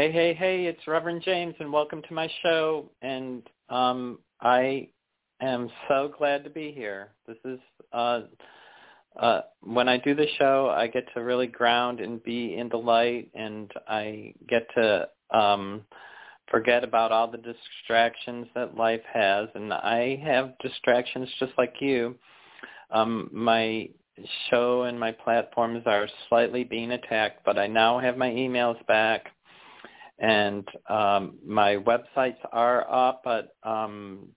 Hey, hey, hey, it's Reverend James and welcome to my show. And um, I am so glad to be here. This is, uh, uh, when I do the show, I get to really ground and be in the light and I get to um, forget about all the distractions that life has. And I have distractions just like you. Um, my show and my platforms are slightly being attacked, but I now have my emails back and um, my websites are up, but um,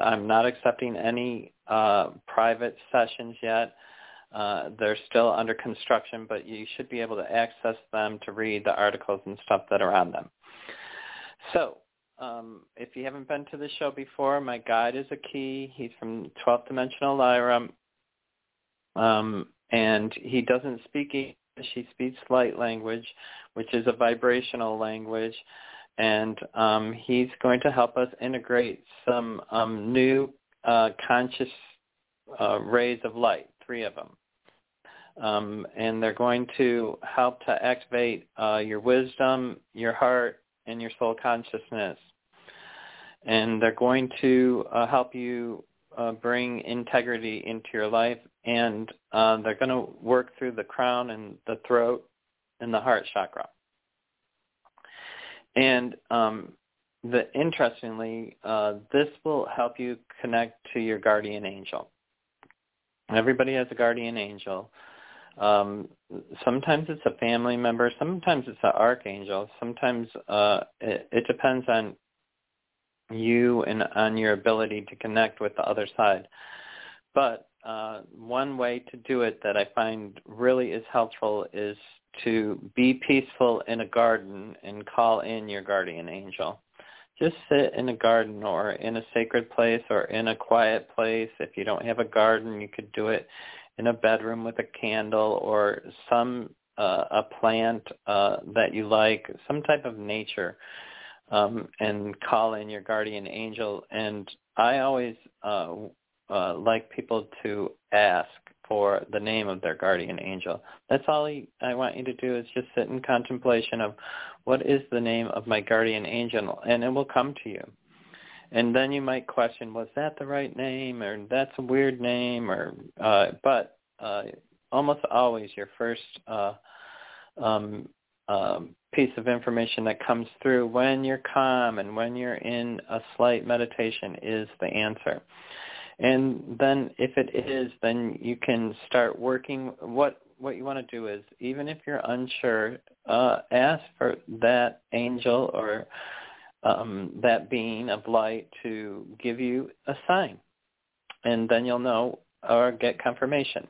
I'm not accepting any uh, private sessions yet. Uh, they're still under construction, but you should be able to access them to read the articles and stuff that are on them. So um, if you haven't been to the show before, my guide is a key. He's from 12th Dimensional Lyra, um, and he doesn't speak English. He speaks light language which is a vibrational language. And um, he's going to help us integrate some um, new uh, conscious uh, rays of light, three of them. Um, and they're going to help to activate uh, your wisdom, your heart, and your soul consciousness. And they're going to uh, help you uh, bring integrity into your life. And uh, they're going to work through the crown and the throat and the heart chakra. And um, the interestingly, uh, this will help you connect to your guardian angel. Everybody has a guardian angel. Um, sometimes it's a family member. Sometimes it's an archangel. Sometimes uh, it, it depends on you and on your ability to connect with the other side. But uh, one way to do it that I find really is helpful is to be peaceful in a garden and call in your guardian angel. Just sit in a garden or in a sacred place or in a quiet place. If you don't have a garden, you could do it in a bedroom with a candle or some uh, a plant uh, that you like, some type of nature, um, and call in your guardian angel. And I always uh, uh, like people to ask for the name of their guardian angel. That's all I want you to do is just sit in contemplation of what is the name of my guardian angel, and it will come to you. And then you might question, was that the right name, or that's a weird name, or uh, but uh, almost always your first uh, um, um, piece of information that comes through when you're calm and when you're in a slight meditation is the answer. And then if it is, then you can start working. What what you want to do is, even if you're unsure, uh, ask for that angel or um, that being of light to give you a sign, and then you'll know or get confirmation.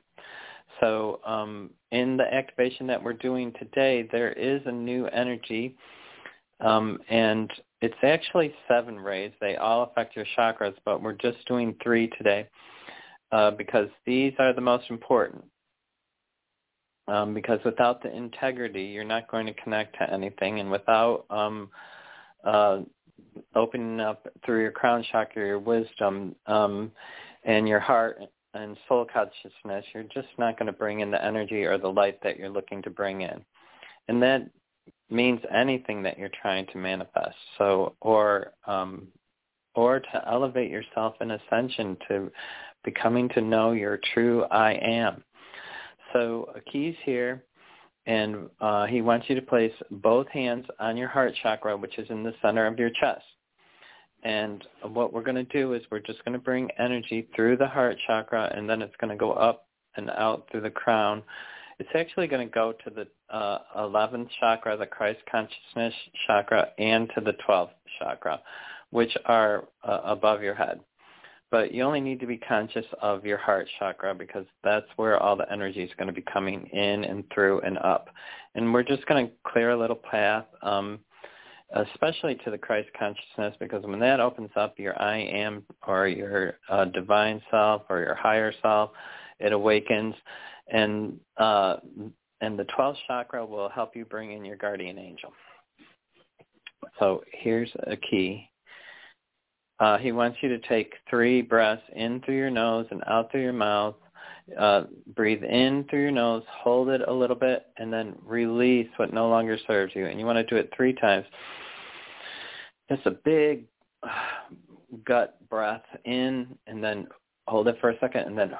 So um, in the activation that we're doing today, there is a new energy, um, and it's actually seven rays. They all affect your chakras, but we're just doing three today uh, because these are the most important. Um, because without the integrity, you're not going to connect to anything, and without um, uh, opening up through your crown chakra, your wisdom, um, and your heart and soul consciousness, you're just not going to bring in the energy or the light that you're looking to bring in. And that means anything that you're trying to manifest. So, or um, or to elevate yourself in ascension to becoming to know your true I am. So, a key's here, and uh, he wants you to place both hands on your heart chakra, which is in the center of your chest. And what we're going to do is we're just going to bring energy through the heart chakra, and then it's going to go up and out through the crown. It's actually going to go to the uh, 11th chakra, the Christ consciousness chakra, and to the 12th chakra, which are uh, above your head. But you only need to be conscious of your heart chakra because that's where all the energy is going to be coming in and through and up. And we're just going to clear a little path. Um, especially to the Christ consciousness, because when that opens up, your I am or your uh, divine self or your higher self, it awakens, and uh, and the 12th chakra will help you bring in your guardian angel. So here's a key. Uh, he wants you to take three breaths in through your nose and out through your mouth. Uh, breathe in through your nose, hold it a little bit, and then release what no longer serves you. And you want to do it three times. Just a big gut breath in, and then hold it for a second, and then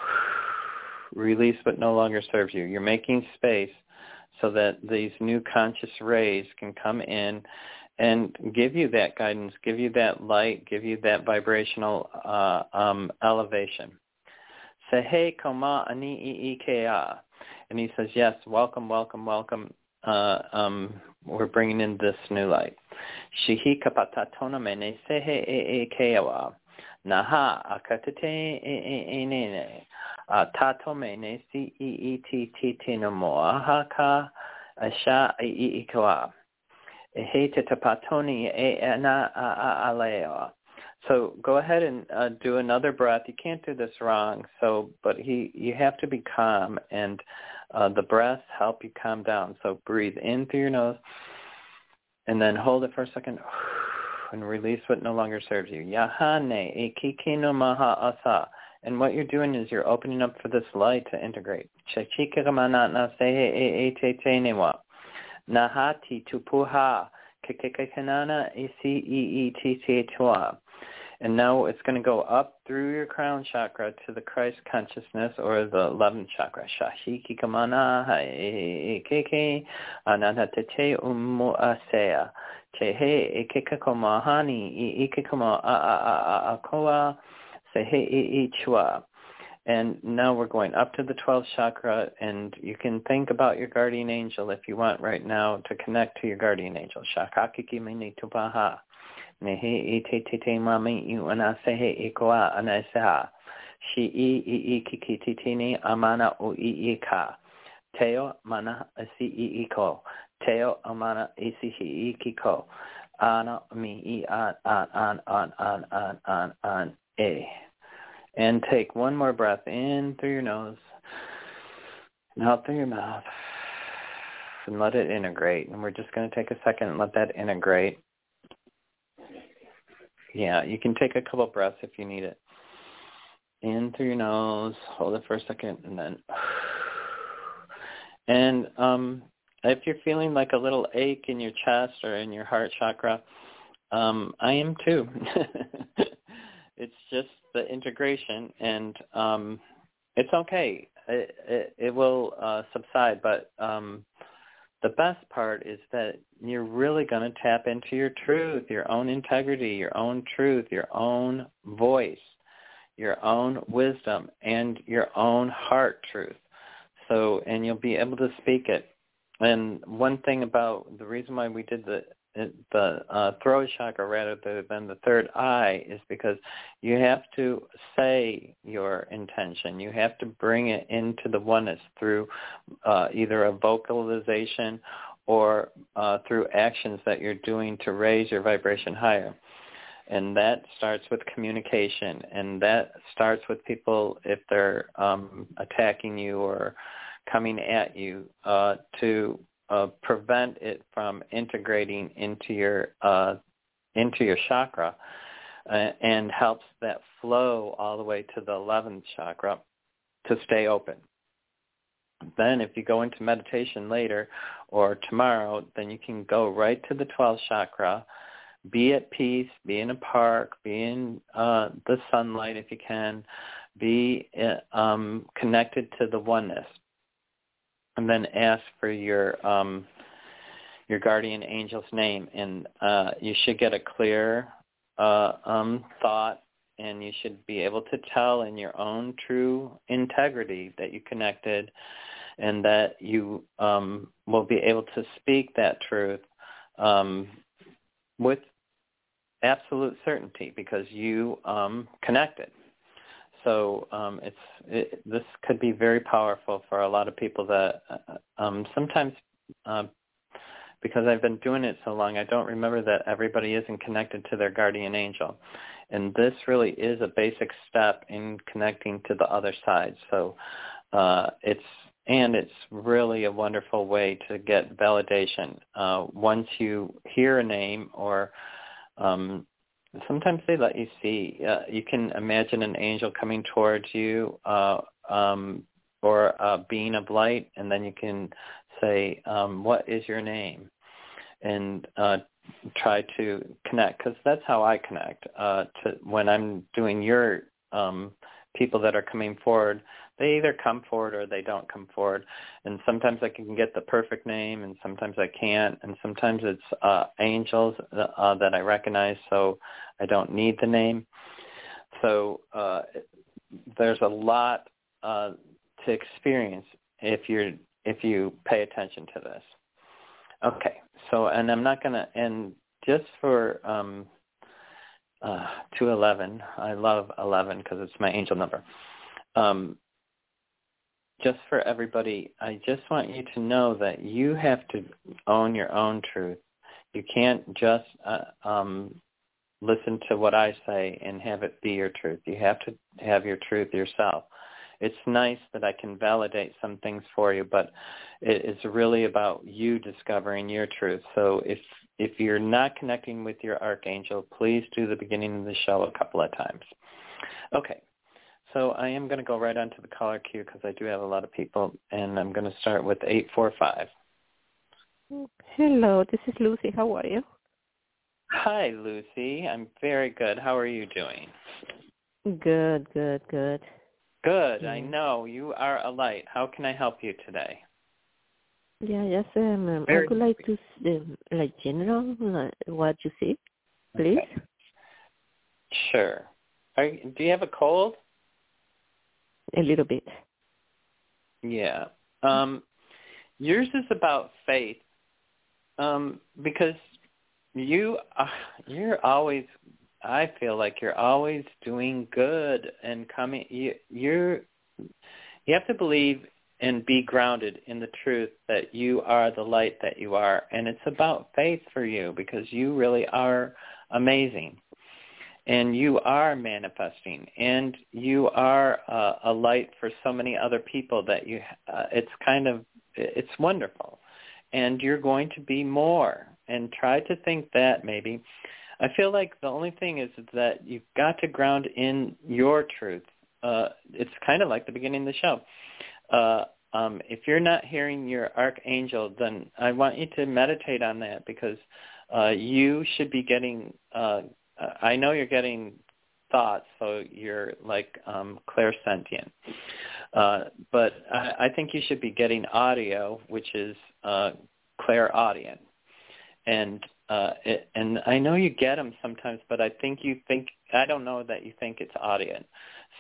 release what no longer serves you. You're making space so that these new conscious rays can come in and give you that guidance, give you that light, give you that vibrational uh, um, elevation. Say, hey, koma ani ikea. And he says, yes, welcome, welcome, welcome. Uh, um, we're bringing in this new light. Shihi kapatatona mene sehe e e keawa. Naha akatate e e nene. Tato mene si i i ti ti ti no moa haka asha i i ikawa. He te tapatoni e ana a aleo. So go ahead and uh, do another breath. You can't do this wrong. So, but he, you have to be calm, and uh, the breaths help you calm down. So breathe in through your nose, and then hold it for a second, and release what no longer serves you. Yahane ikikino maha asa. And what you're doing is you're opening up for this light to integrate. Nahati tupuha i i and now it's going to go up through your crown chakra to the Christ consciousness or the 11th chakra. Shahiki kamana keke ananatete umu asea. Chehe ikikakomahani ikikama a a a a akoa sehe ichua. And now we're going up to the 12th chakra, and you can think about your guardian angel if you want right now to connect to your guardian angel. Mami ka. Teo mana. Teo amana i si hi i ki ko. Ana mi i an an an an an an an an e. And take one more breath in through your nose and out through your mouth and let it integrate. And we're just going to take a second and let that integrate. Yeah, you can take a couple breaths if you need it. In through your nose, hold it for a second, and then. And um, if you're feeling like a little ache in your chest or in your heart chakra, um, I am too. it's just the integration, and um, it's okay. It, it, it will uh, subside, but um, the best part is that you're really going to tap into your truth, your own integrity, your own truth, your own voice, your own wisdom, and your own heart truth. So, and you'll be able to speak it. And one thing about the reason why we did the the uh, throat chakra rather than the third eye is because you have to say your intention. You have to bring it into the oneness through uh, either a vocalization or uh, through actions that you're doing to raise your vibration higher. And that starts with communication, and that starts with people if they're um, attacking you or coming at you uh, to uh, prevent it from integrating into your uh, into your chakra uh, and helps that flow all the way to the 11th chakra to stay open. Then if you go into meditation later or tomorrow, then you can go right to the 12th chakra, be at peace, be in a park, be in uh, the sunlight if you can, be uh, um, connected to the oneness and then ask for your um, your guardian angel's name, and uh, you should get a clear uh, um, thought, and you should be able to tell in your own true integrity that you connected, and that you um, will be able to speak that truth um, with absolute certainty because you um, connected. So um, it's it, this could be very powerful for a lot of people that uh, um, sometimes uh, because I've been doing it so long, I don't remember that everybody isn't connected to their guardian angel. And this really is a basic step in connecting to the other side. So uh, it's and it's really a wonderful way to get validation. Uh, once you hear a name or um, sometimes they let you see. Uh, you can imagine an angel coming towards you uh, um, or a being of light, and then you can say, um, "What is your name?" and uh, try to connect because that's how I connect. Uh, to when I'm doing your um, people that are coming forward, they either come forward or they don't come forward. And sometimes I can get the perfect name, and sometimes I can't. And sometimes it's uh, angels uh, that I recognize, so I don't need the name. So uh, there's a lot uh, to experience if you're if you pay attention to this. Okay, so and I'm not going to and just for um, uh, 211, I love 11 because it's my angel number. Um, just for everybody, I just want you to know that you have to own your own truth. You can't just uh, um, listen to what I say and have it be your truth. You have to have your truth yourself. It's nice that I can validate some things for you, but it is really about you discovering your truth. So if if you're not connecting with your archangel, please do the beginning of the show a couple of times. Okay. So I am going to go right onto the caller queue because I do have a lot of people, and I'm going to start with 845. Hello, this is Lucy. How are you? Hi, Lucy. I'm very good. How are you doing? Good, good, good. Good. I mm. know you are a light. How can I help you today? Yeah, yes. Um, um I would like to, um, like, general, uh, what you see, please. Okay. Sure. Are, do you have a cold? A little bit. Yeah. Um, yours is about faith, um, because you uh, you're always I feel like you're always doing good and coming you you're you have to believe and be grounded in the truth that you are the light that you are. And it's about faith for you because you really are amazing. And you are manifesting. And you are uh, a light for so many other people that you uh, it's kind of it's wonderful. And you're going to be more. And try to think that maybe. I feel like the only thing is that you've got to ground in your truth. Uh, it's kind of like the beginning of the show. Uh, um, if you're not hearing your archangel, then I want you to meditate on that because uh, you should be getting. Uh, I know you're getting thoughts, so you're like um, clairsentient. Uh, but I, I think you should be getting audio, which is uh, clairaudient. And uh, it, and I know you get them sometimes, but I think you think I don't know that you think it's audience.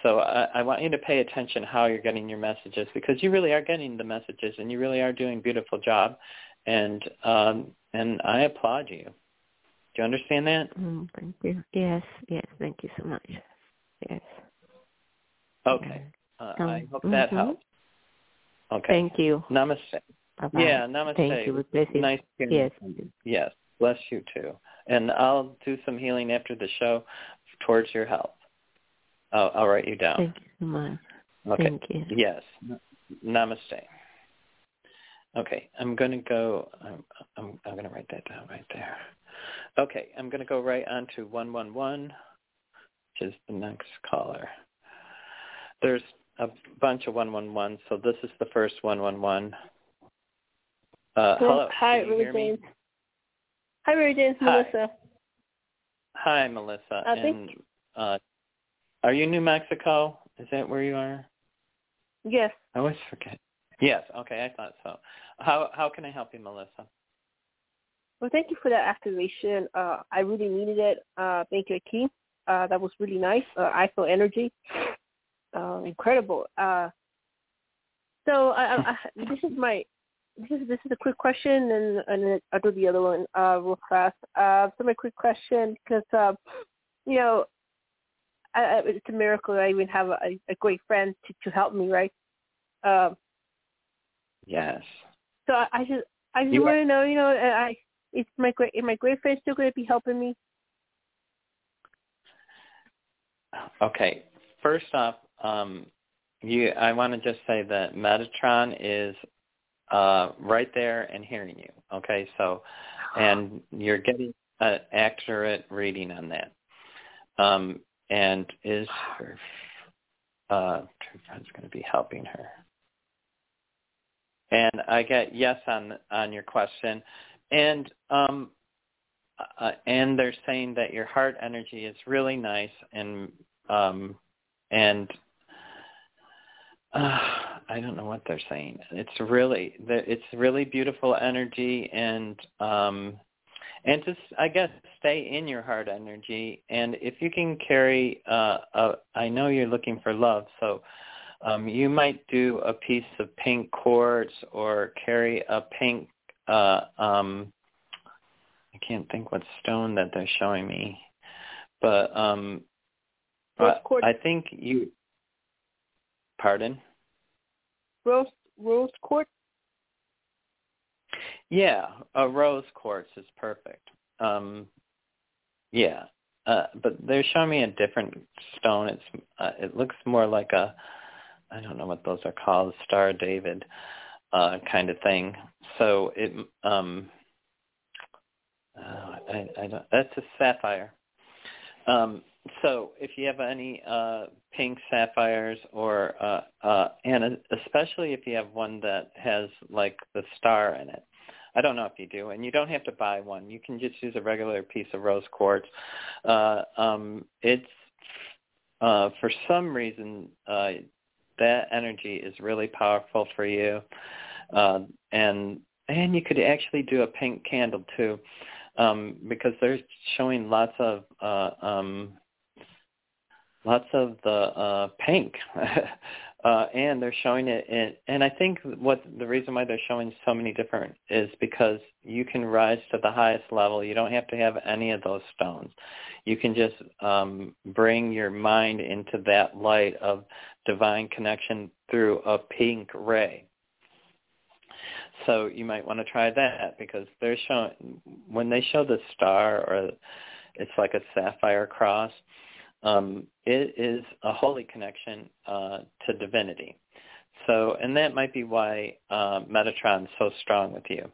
So I, I want you to pay attention how you're getting your messages because you really are getting the messages and you really are doing a beautiful job, and um, and I applaud you. Do you understand that? Mm, thank you. Yes, yes. Thank you so much. Yes. Okay. Uh, um, I hope that mm-hmm. helps. Okay. Thank you. Namaste. Bye-bye. Yeah, namaste. Thank you. Bless Nice Yes. Yes. Bless you too. And I'll do some healing after the show towards your health. I'll, I'll write you down. Thank you so much. Okay. Thank you. Yes. Namaste. Okay, I'm going to go, I'm, I'm, I'm going to write that down right there. Okay, I'm going to go right on to 111, which is the next caller. There's a bunch of 111, so this is the first 111. Uh, hello. Hi, Ruby Hi, Mary Jane. Melissa. Hi, Melissa. Uh, and uh, are you New Mexico? Is that where you are? Yes. I always forget. Yes. Okay, I thought so. How how can I help you, Melissa? Well, thank you for that activation. Uh, I really needed it. Uh, thank you, Akeem. Uh, that was really nice. Uh, I feel energy. Uh, incredible. Uh, so I, I, this is my this is this is a quick question, and and then I'll do the other one uh, real fast. Uh, so my quick question, because uh, you know, I, it's a miracle that I even have a, a great friend to to help me, right? Um, yes. So I, I just I just want to know, you know, I is my great is my great friend still going to be helping me? Okay. First off, um, you I want to just say that Metatron is uh, right there and hearing you. Okay, so and you're getting an accurate reading on that. Um, and is her uh, true friend's going to be helping her? And I get yes on on your question, and um, uh, and they're saying that your heart energy is really nice and um, and uh, I don't know what they're saying. It's really it's really beautiful energy and um and just I guess stay in your heart energy and if you can carry uh a, I know you're looking for love so um you might do a piece of pink quartz or carry a pink uh um I can't think what stone that they're showing me but um I, I think you Pardon? Rose rose quartz. Yeah, a rose quartz is perfect. Um, yeah, uh, but they're showing me a different stone. It's uh, it looks more like a I don't know what those are called, Star David uh, kind of thing. So it um, uh, I, I don't, that's a sapphire. Um, so if you have any uh, pink sapphires or uh, uh, and especially if you have one that has like the star in it. I don't know if you do, and you don't have to buy one. You can just use a regular piece of rose quartz. Uh, um, it's uh, for some reason uh, that energy is really powerful for you, uh, and and you could actually do a pink candle too, um, because they're showing lots of uh, um, lots of the uh, pink, uh, and they're showing it. In, and I think what the reason why they're showing so many different is because you can rise to the highest level. You don't have to have any of those stones. You can just um, bring your mind into that light of divine connection through a pink ray. So you might want to try that because they're showing when they show the star or it's like a sapphire cross um, it is a holy connection uh, to divinity. So, and that might be why uh, Metatron's so strong with you,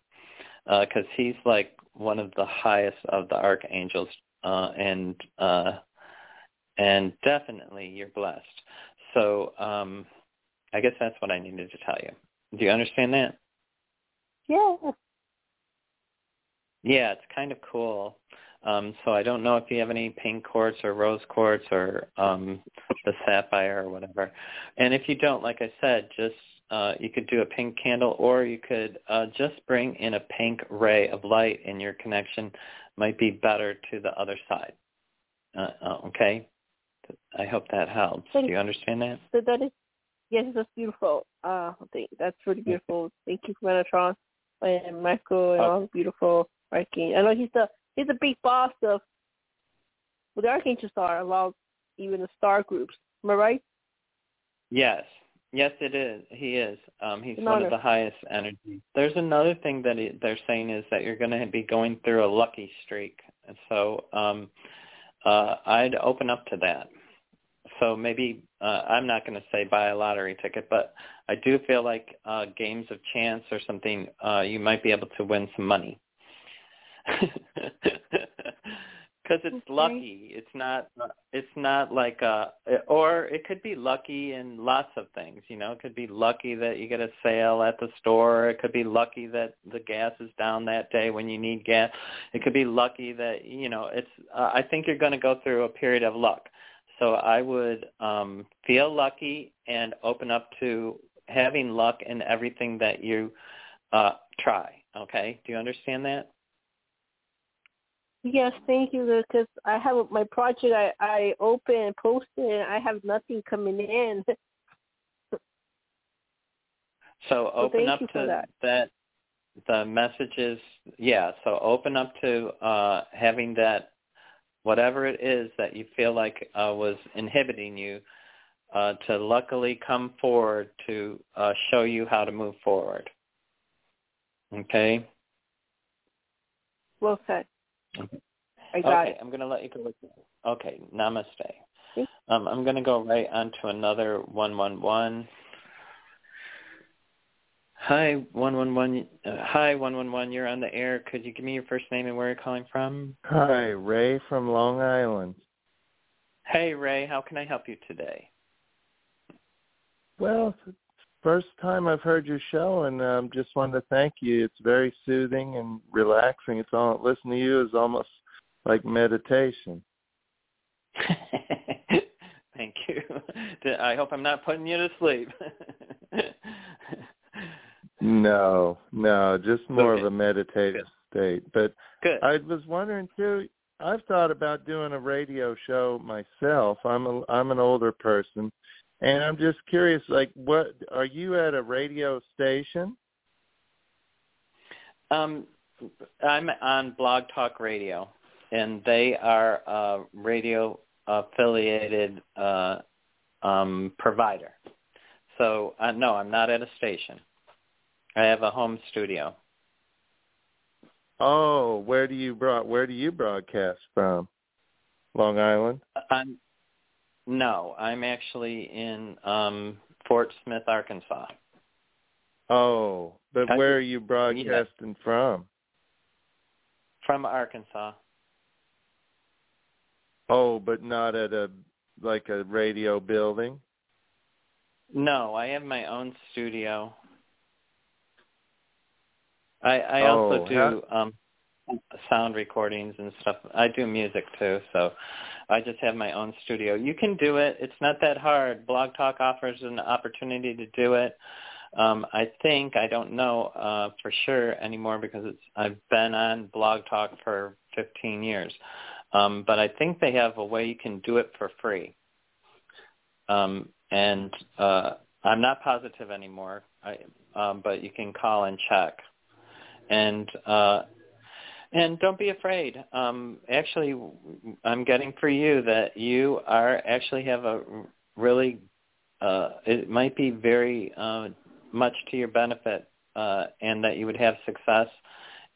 because uh, he's like one of the highest of the archangels, uh, and uh, and definitely you're blessed. So, um, I guess that's what I needed to tell you. Do you understand that? Yeah. Yeah, it's kind of cool. Um, so I don't know if you have any pink quartz or rose quartz or um, the sapphire or whatever. And if you don't, like I said, just uh, you could do a pink candle or you could uh, just bring in a pink ray of light and your connection might be better to the other side. Uh, uh okay? I hope that helps. Do you understand that? So that is, yes, that's beautiful. Uh, that's really beautiful. Thank you, Metatron and Michael and oh. all the beautiful writing. I know he's the he's a big boss of well, the archangels are along even the star groups. Am I right? Yes. Yes, it is. He is. Um, he's one of the highest energy. There's another thing that he, they're saying is that you're going to be going through a lucky streak, and so um, uh, I'd open up to that. So maybe uh, I'm not going to say buy a lottery ticket, but I do feel like uh, games of chance or something, uh, you might be able to win some money because it's okay. lucky. It's not. It's not like a. Or it could be lucky in lots of things. You know, it could be lucky that you get a sale at the store. It could be lucky that the gas is down that day when you need gas. It could be lucky that you know. It's. Uh, I think you're going to go through a period of luck. So I would um, feel lucky and open up to having luck in everything that you uh, try. Okay, do you understand that? Yes, thank you. Because I have my project I I open and posted, and I have nothing coming in. so open so up to that. that the messages. Yeah, so open up to uh, having that whatever it is that you feel like uh, was inhibiting you uh, to luckily come forward to uh, show you how to move forward. Okay. Well said. I got okay, it. I'm going to let you go. Okay, namaste. Um, I'm going to go right on to another 111. Hi, 111. Uh, hi, 111. You're on the air. Could you give me your first name and where you're calling from? Hi, Ray from Long Island. Hey, Ray. How can I help you today? Well, first time I've heard your show, and um, just wanted to thank you. It's very soothing and relaxing. It's all listen to you is almost like meditation. thank you. I hope I'm not putting you to sleep. no, no, just more okay. of a meditative Good. state. But Good. I was wondering too. I've thought about doing a radio show myself. I'm a I'm an older person and I'm just curious, like, what are you at a radio station? Um, I'm on Blog Talk Radio, and they are a radio affiliated uh, um, provider. So uh, no, I'm not at a station. I have a home studio. Oh, where do you broad where do you broadcast from? Long Island. I'm no, I'm actually in um Fort Smith, Arkansas. Oh, but where are you broadcasting yeah. from? From Arkansas. Oh, but not at a like a radio building? No, I have my own studio. I I oh, also do how... um sound recordings and stuff. I do music too, so I just have my own studio. You can do it. It's not that hard. Blog Talk offers an opportunity to do it. Um, I think I don't know uh, for sure anymore because it's I've been on Blog Talk for 15 years, um, but I think they have a way you can do it for free. Um, and uh, I'm not positive anymore, I, um, but you can call and check. And uh, and don't be afraid. Um, actually, I'm getting for you that you are actually have a really. Uh, it might be very uh, much to your benefit, uh, and that you would have success,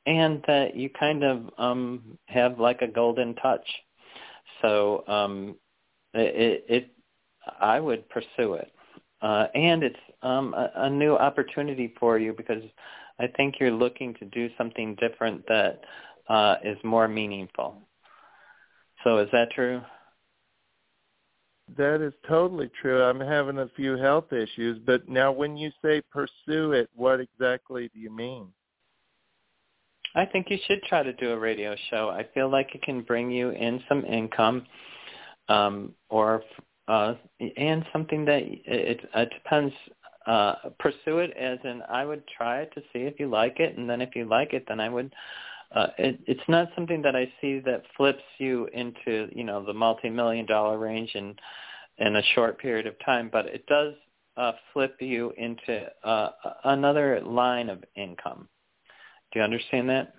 and that you kind of um, have like a golden touch. So um, it, it, I would pursue it, uh, and it's um, a, a new opportunity for you because I think you're looking to do something different that uh, is more meaningful. So is that true? That is totally true. I'm having a few health issues, but now when you say pursue it, what exactly do you mean? I think you should try to do a radio show. I feel like it can bring you in some income, um, or uh, and something that it, it depends uh, pursue it as in I would try it to see if you like it, and then if you like it, then I would. Uh, it, it's not something that I see that flips you into you know the multi-million dollar range in in a short period of time, but it does uh, flip you into uh, another line of income. Do you understand that?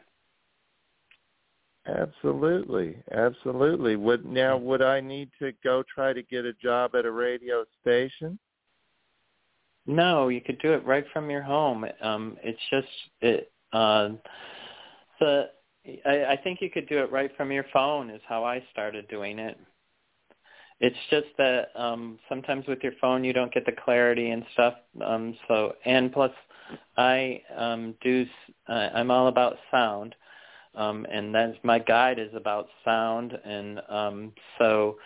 Absolutely, absolutely. Would now would I need to go try to get a job at a radio station? No, you could do it right from your home. Um, it's just it. Uh, the I, I think you could do it right from your phone. Is how I started doing it. It's just that um, sometimes with your phone you don't get the clarity and stuff. Um, so and plus, I um, do. Uh, I'm all about sound, um, and that's my guide is about sound, and um, so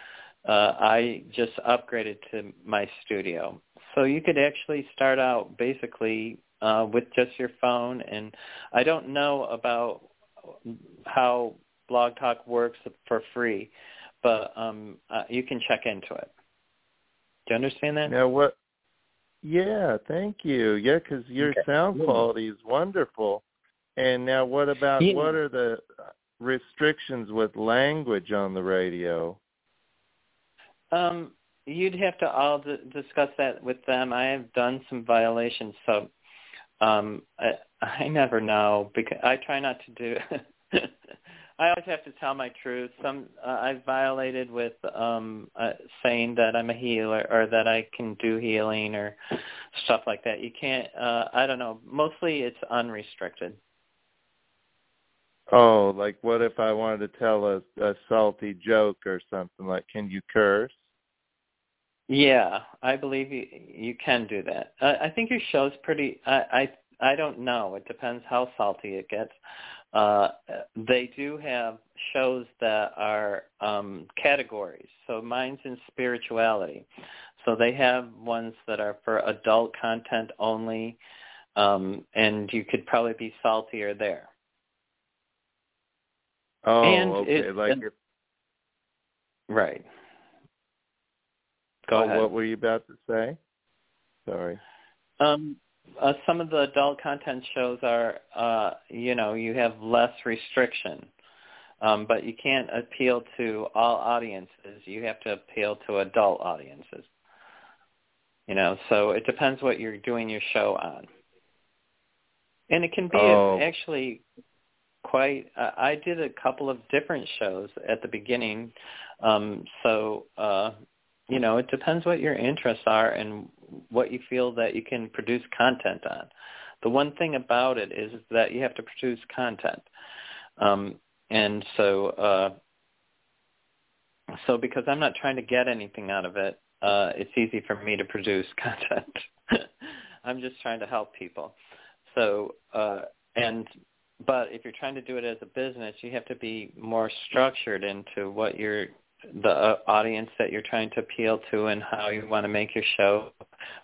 uh, I just upgraded to my studio so you could actually start out basically uh, with just your phone. And I don't know about how Blog Talk works for free, but um, uh, you can check into it. Do you understand that? Now what? Yeah, thank you. Yeah, because your okay. sound quality is wonderful. And now, what about yeah. what are the restrictions with language on the radio? Um, you'd have to all d- discuss that with them. I have done some violations, so um, I, I never know because I try not to do. I always have to tell my truth. Some uh, I've violated with um uh, saying that I'm a healer or that I can do healing or stuff like that. You can't. uh I don't know. Mostly it's unrestricted. Oh, like what if I wanted to tell a, a salty joke or something? Like, can you curse? Yeah, I believe you you can do that. I, I think your show's pretty. I I I don't know. It depends how salty it gets. Uh, they do have shows that are um, categories. So mine's in spirituality. So they have ones that are for adult content only, um, and you could probably be saltier there. Oh, and okay. It, like if, right. Go oh, ahead. What were you about to say? Sorry. Um, uh, some of the adult content shows are, uh, you know, you have less restriction, um, but you can't appeal to all audiences. You have to appeal to adult audiences. You know, so it depends what you're doing your show on, and it can be oh. actually quite. Uh, I did a couple of different shows at the beginning, um, so uh, you know, it depends what your interests are and what you feel that you can produce content on. The one thing about it is that you have to produce content. Um, and so, uh, so because I'm not trying to get anything out of it, uh, it's easy for me to produce content. I'm just trying to help people. So, uh, and but if you're trying to do it as a business, you have to be more structured into what you're the uh, audience that you're trying to appeal to and how you want to make your show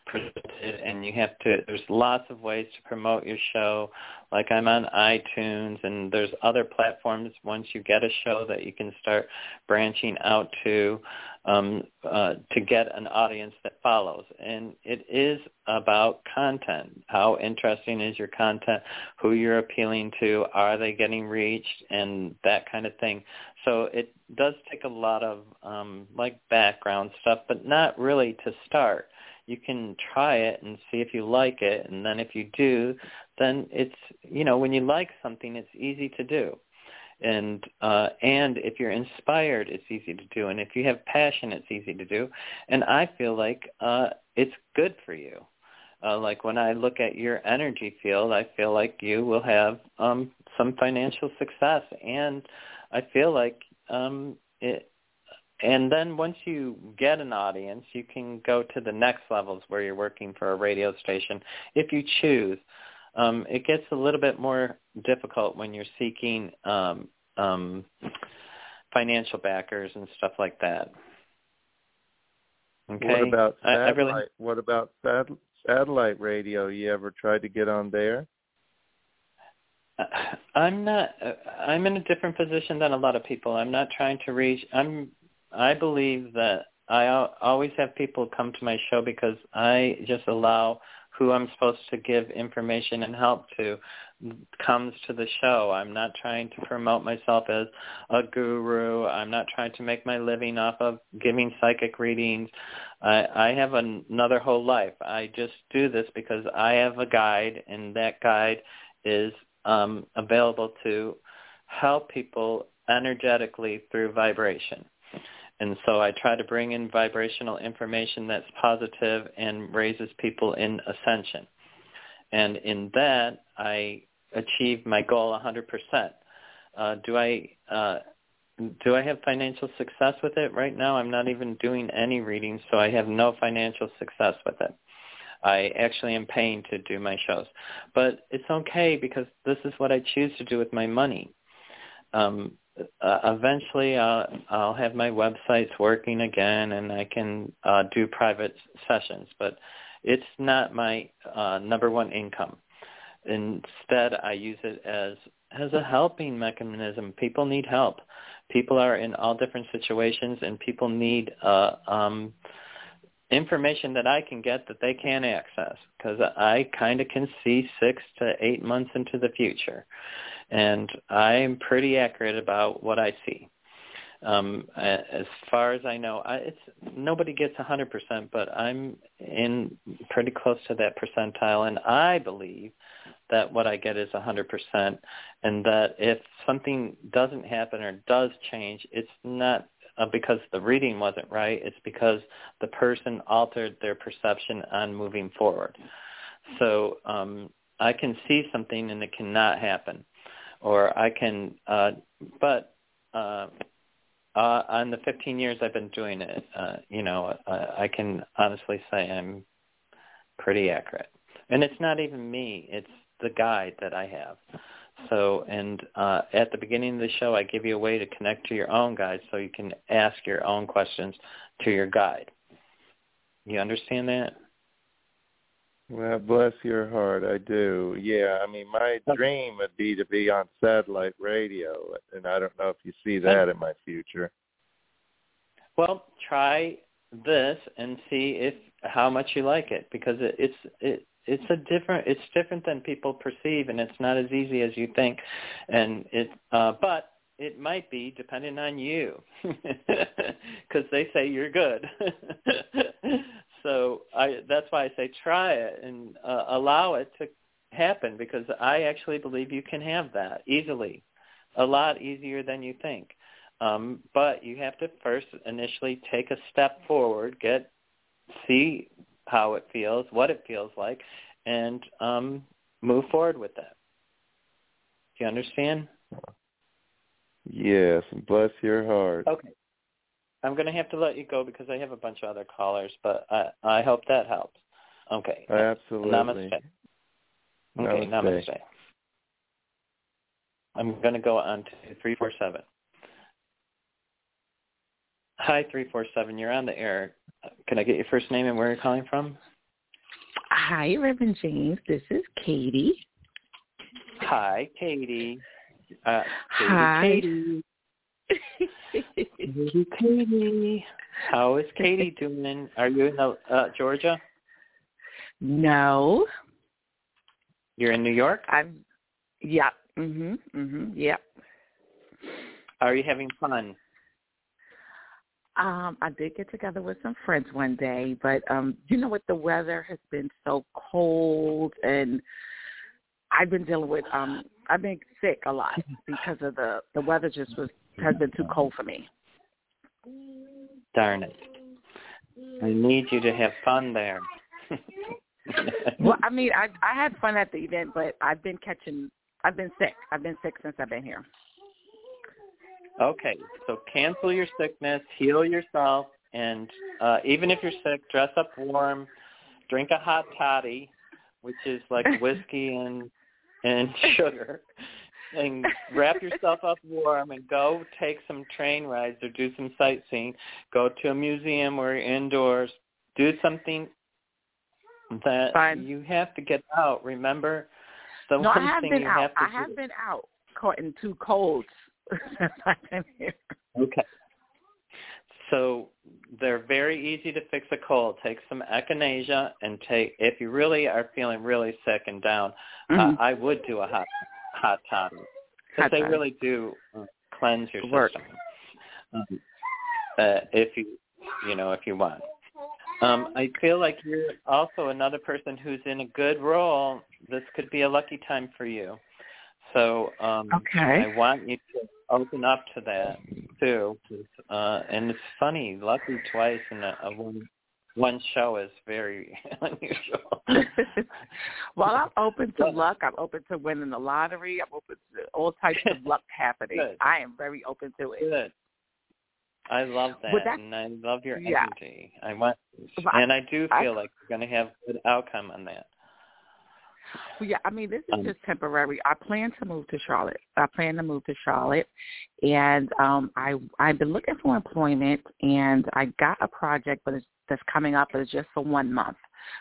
presented and you have to there's lots of ways to promote your show like I'm on iTunes and there's other platforms once you get a show that you can start branching out to um, uh, to get an audience that follows. And it is about content. How interesting is your content? Who you're appealing to? Are they getting reached? And that kind of thing. So it does take a lot of um, like background stuff, but not really to start. You can try it and see if you like it, and then if you do, then it's you know when you like something, it's easy to do and uh, and if you're inspired, it's easy to do, and if you have passion, it's easy to do. And I feel like uh, it's good for you. Uh, like when I look at your energy field, I feel like you will have um, some financial success, and I feel like um, it. And then once you get an audience, you can go to the next levels where you're working for a radio station if you choose um, it gets a little bit more difficult when you're seeking um, um, financial backers and stuff like that. Okay. What about satellite? I, I really... What about sat- satellite radio? You ever tried to get on there? Uh, I'm not. Uh, I'm in a different position than a lot of people. I'm not trying to reach. I'm. I believe that I always have people come to my show because I just allow who I'm supposed to give information and help to comes to the show. I'm not trying to promote myself as a guru. I'm not trying to make my living off of giving psychic readings. I, I have an, another whole life. I just do this because I have a guide, and that guide is um, available to help people energetically through vibration. And so I try to bring in vibrational information that's positive and raises people in ascension. And in that, I achieve my goal 100%. Uh, do I uh, do I have financial success with it right now? I'm not even doing any readings, so I have no financial success with it. I actually am paying to do my shows, but it's okay because this is what I choose to do with my money. Um, uh, eventually uh, I'll have my websites working again and I can uh, do private sessions, but it's not my uh, number one income. Instead, I use it as as a helping mechanism. People need help. People are in all different situations, and people need uh, um, information that I can get that they can't access because I kind of can see six to eight months into the future and I'm pretty accurate about what I see. Um, as far as I know, I, it's nobody gets 100%, but I'm in pretty close to that percentile, and I believe that what I get is 100%, and that if something doesn't happen or does change, it's not uh, because the reading wasn't right. It's because the person altered their perception on moving forward. So um, I can see something and it cannot happen, or I can, uh, but uh, uh, on the 15 years I've been doing it, uh, you know, uh, I can honestly say I'm pretty accurate. And it's not even me; it's the guide that I have. So, and uh, at the beginning of the show, I give you a way to connect to your own guide, so you can ask your own questions to your guide. You understand that? Well, bless your heart, I do. Yeah, I mean, my dream would be to be on satellite radio, and I don't know if you see that in my future. Well, try this and see if how much you like it because it, it's it it's a different it's different than people perceive and it's not as easy as you think and it uh but it might be depending on you because they say you're good so i that's why i say try it and uh, allow it to happen because i actually believe you can have that easily a lot easier than you think um but you have to first initially take a step forward get see how it feels, what it feels like, and um, move forward with that. Do you understand? Yes, bless your heart. Okay. I'm going to have to let you go because I have a bunch of other callers, but I, I hope that helps. Okay. Absolutely. Namaste. Okay, namaste. namaste. I'm going to go on to 347. Hi, 347. You're on the air. Can I get your first name and where you're calling from? Hi, Reverend James. This is Katie. Hi, Katie. Uh, Katie Hi. Katie. Katie, Katie. How is Katie doing? Are you in the, uh, Georgia? No. You're in New York? I'm yep. Mhm. Mhm. Yep. Are you having fun? Um, I did get together with some friends one day, but um, you know what? The weather has been so cold, and I've been dealing with um, I've been sick a lot because of the the weather. Just was has been too cold for me. Darn it! I need you to have fun there. well, I mean, I I had fun at the event, but I've been catching. I've been sick. I've been sick since I've been here. Okay, so cancel your sickness, heal yourself, and uh, even if you're sick, dress up warm, drink a hot toddy, which is like whiskey and and sugar, and wrap yourself up warm and go take some train rides or do some sightseeing. Go to a museum or indoors. Do something that Fine. you have to get out. Remember, the no, one I have thing been you out. have to I have do. been out, caught in two colds since I've been here. Okay. So they're very easy to fix a cold. Take some echinacea and take if you really are feeling really sick and down. Uh, Mhm. I would do a hot hot toddy because they really do cleanse your Work. system. Um, uh, if you you know if you want. Um, I feel like you're also another person who's in a good role. This could be a lucky time for you. So um, Okay. I want you to open up to that too. Uh, and it's funny, lucky twice in a, a one one show is very unusual. well, I'm open to luck. I'm open to winning the lottery. I'm open to all types of luck happening. Good. I am very open to it. Good. I love that, that's- and I love your yeah. energy. I want, and I do I- feel like you're going to have a good outcome on that. Well, yeah, I mean, this is Um, just temporary. I plan to move to Charlotte. I plan to move to Charlotte, and um, I I've been looking for employment, and I got a project, but it's that's coming up, but it's just for one month.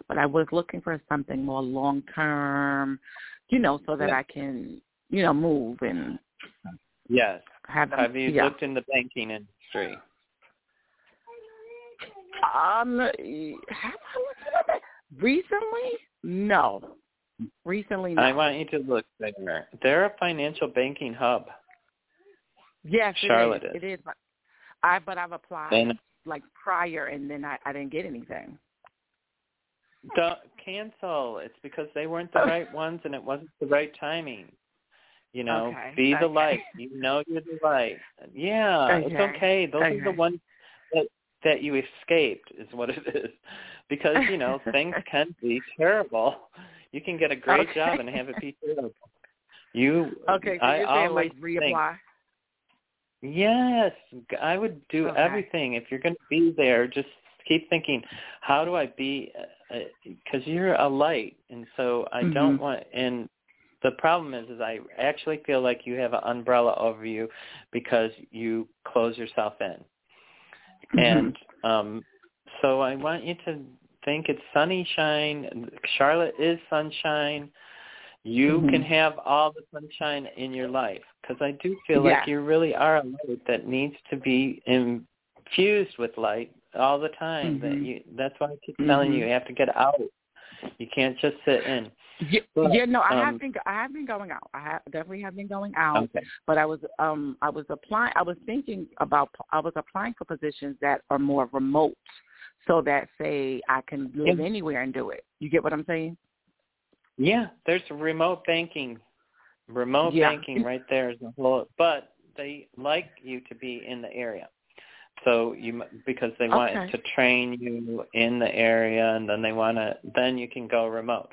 But I was looking for something more long term, you know, so that Yeah. I can, you know, move and Yes. have them. Have you yeah. looked in the banking industry? Um, have I looked at that recently? No. Recently, no. I want you to look there. They're a financial banking hub. Yes, Charlotte it is. is. It is. But I but I've applied like prior, and then I, I didn't get anything. don't cancel. It's because they weren't the right ones, and it wasn't the right timing. You know, Okay, be the okay. light. You know you're the light. Yeah, it's Okay, okay. Those are the ones that that you escaped is what it is. Because, you know, things can be terrible. You can get a great Okay. job and have it be terrible. You Okay, so I you're saying like think- reapply? Yes, I would do Okay. everything. If you're going to be there, just keep thinking, how do I be? Because you're a light, and so I don't Mhm. want. And the problem is, is I actually feel like you have an umbrella over you because you close yourself in, Mm-hmm. and um, so I want you to think it's sunshine. Charlotte is sunshine. You Mhm. can have all the sunshine in your life because I do feel Yeah. like you really are a light that needs to be infused with light all the time. That Mhm. you that's why I keep telling Mhm. you you have to get out. You can't just sit in. Yeah, But, yeah, no, I um, have been I have been going out. I have, definitely have been going out. Okay. But I was um I was applying. I was thinking about I was applying for positions that are more remote, so that say I can live Yeah. anywhere and do it. You get what I'm saying? Yeah, there's remote banking. Remote Yeah. banking right there is the whole. But they like you to be in the area. So you because they want Okay. to train you in the area, and then they want to. Then you can go remote.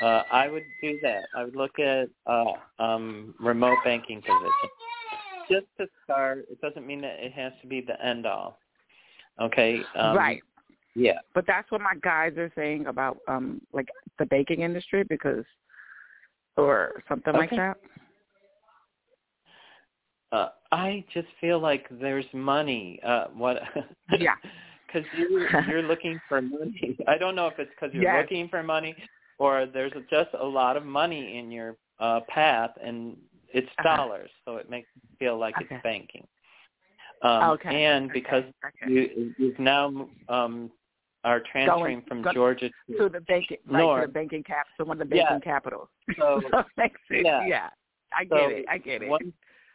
Uh, I would do that. I would look at uh, um, remote banking position just to start. It doesn't mean that it has to be the end all. Okay. Um, right. Yeah. But that's what my guys are saying about um like the baking industry because or something like that. Uh, I just feel like there's money. Uh, what? Yeah. Because you, you're looking for money. I don't know if it's because you're Yes. looking for money, or there's just a lot of money in your uh, path, and it's Uh-huh. dollars, so it makes you feel like Okay. it's banking. Um, okay. And okay, because okay. you you've now um, are transferring from go- Georgia to to the banking right to the banking cap to one of the banking Yeah. capitals. so So yeah. Yeah. I So get it. I get it. Once,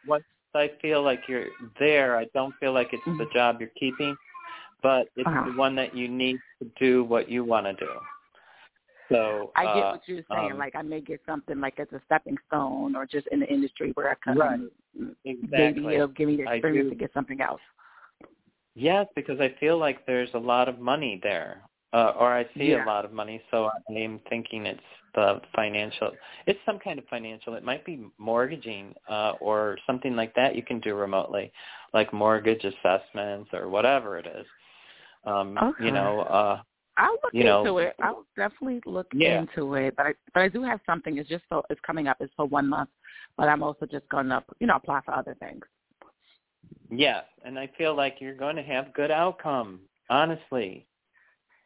once I feel like you're there, I don't feel like it's the Mhm. job you're keeping, but it's Uh-huh. the one that you need to do what you want to do. So I get uh, what you're saying. um, like I may get something like as a stepping stone, or just in the industry where I can Right. maybe exactly. it'll give me the experience to get something else. Yes, because I feel like there's a lot of money there, uh, or I see Yeah. a lot of money. So I am thinking it's the financial. It's some kind of financial. It might be mortgaging uh, or something like that. You can do remotely, like mortgage assessments or whatever it is. Um, Okay. You know, uh, I'll look You know- into it. I'll definitely look Yeah. into it. But I but I do have something. It's just so it's coming up. It's for one month, but I'm also just gonna you know apply for other things. Yes, and I feel like you're going to have good outcome. Honestly,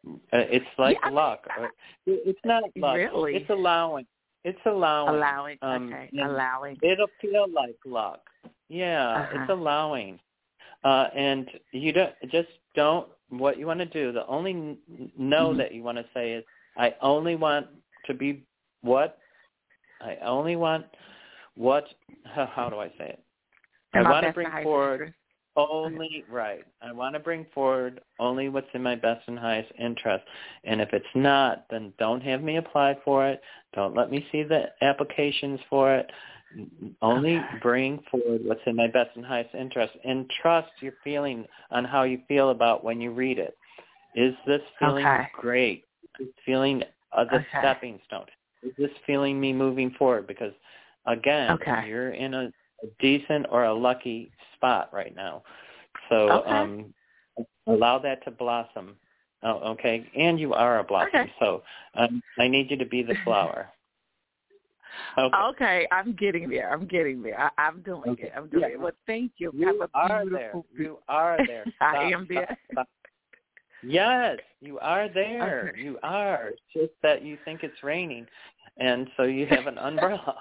uh, it's like Yeah, luck. Or, it's not luck. Really? It's allowing. It's allowing. Allowing. Um, okay. Allowing. It'll feel like luck. Yeah, Uh-huh. it's allowing. Uh, and you don't just don't. What you want to do, the only no Mhm. that you want to say is, I only want to be what. I only want what. How, how do I say it? I want to bring forward interest. only right. I want to bring forward only what's in my best and highest interest. And if it's not, then don't have me apply for it. Don't let me see the applications for it. Only Okay. bring forward what's in my best and highest interest and trust your feeling on how you feel about when you read it. Is this feeling Okay. great? Is this feeling uh, the Okay. stepping stone? Is this feeling me moving forward? Because again, Okay. you're in a, a decent or a lucky spot right now. So Okay. um, allow that to blossom. Oh, okay. And you are a blossom. Okay. So um, I need you to be the flower. Okay. Okay, I'm getting there. I'm getting there. I, I'm doing Okay. it. I'm doing Yeah. it. Well, thank you. You Have are there. You are there. Stop, I am there. stop, stop. Yes, you are there. Okay. You are. It's just that you think it's raining, and so you have an umbrella.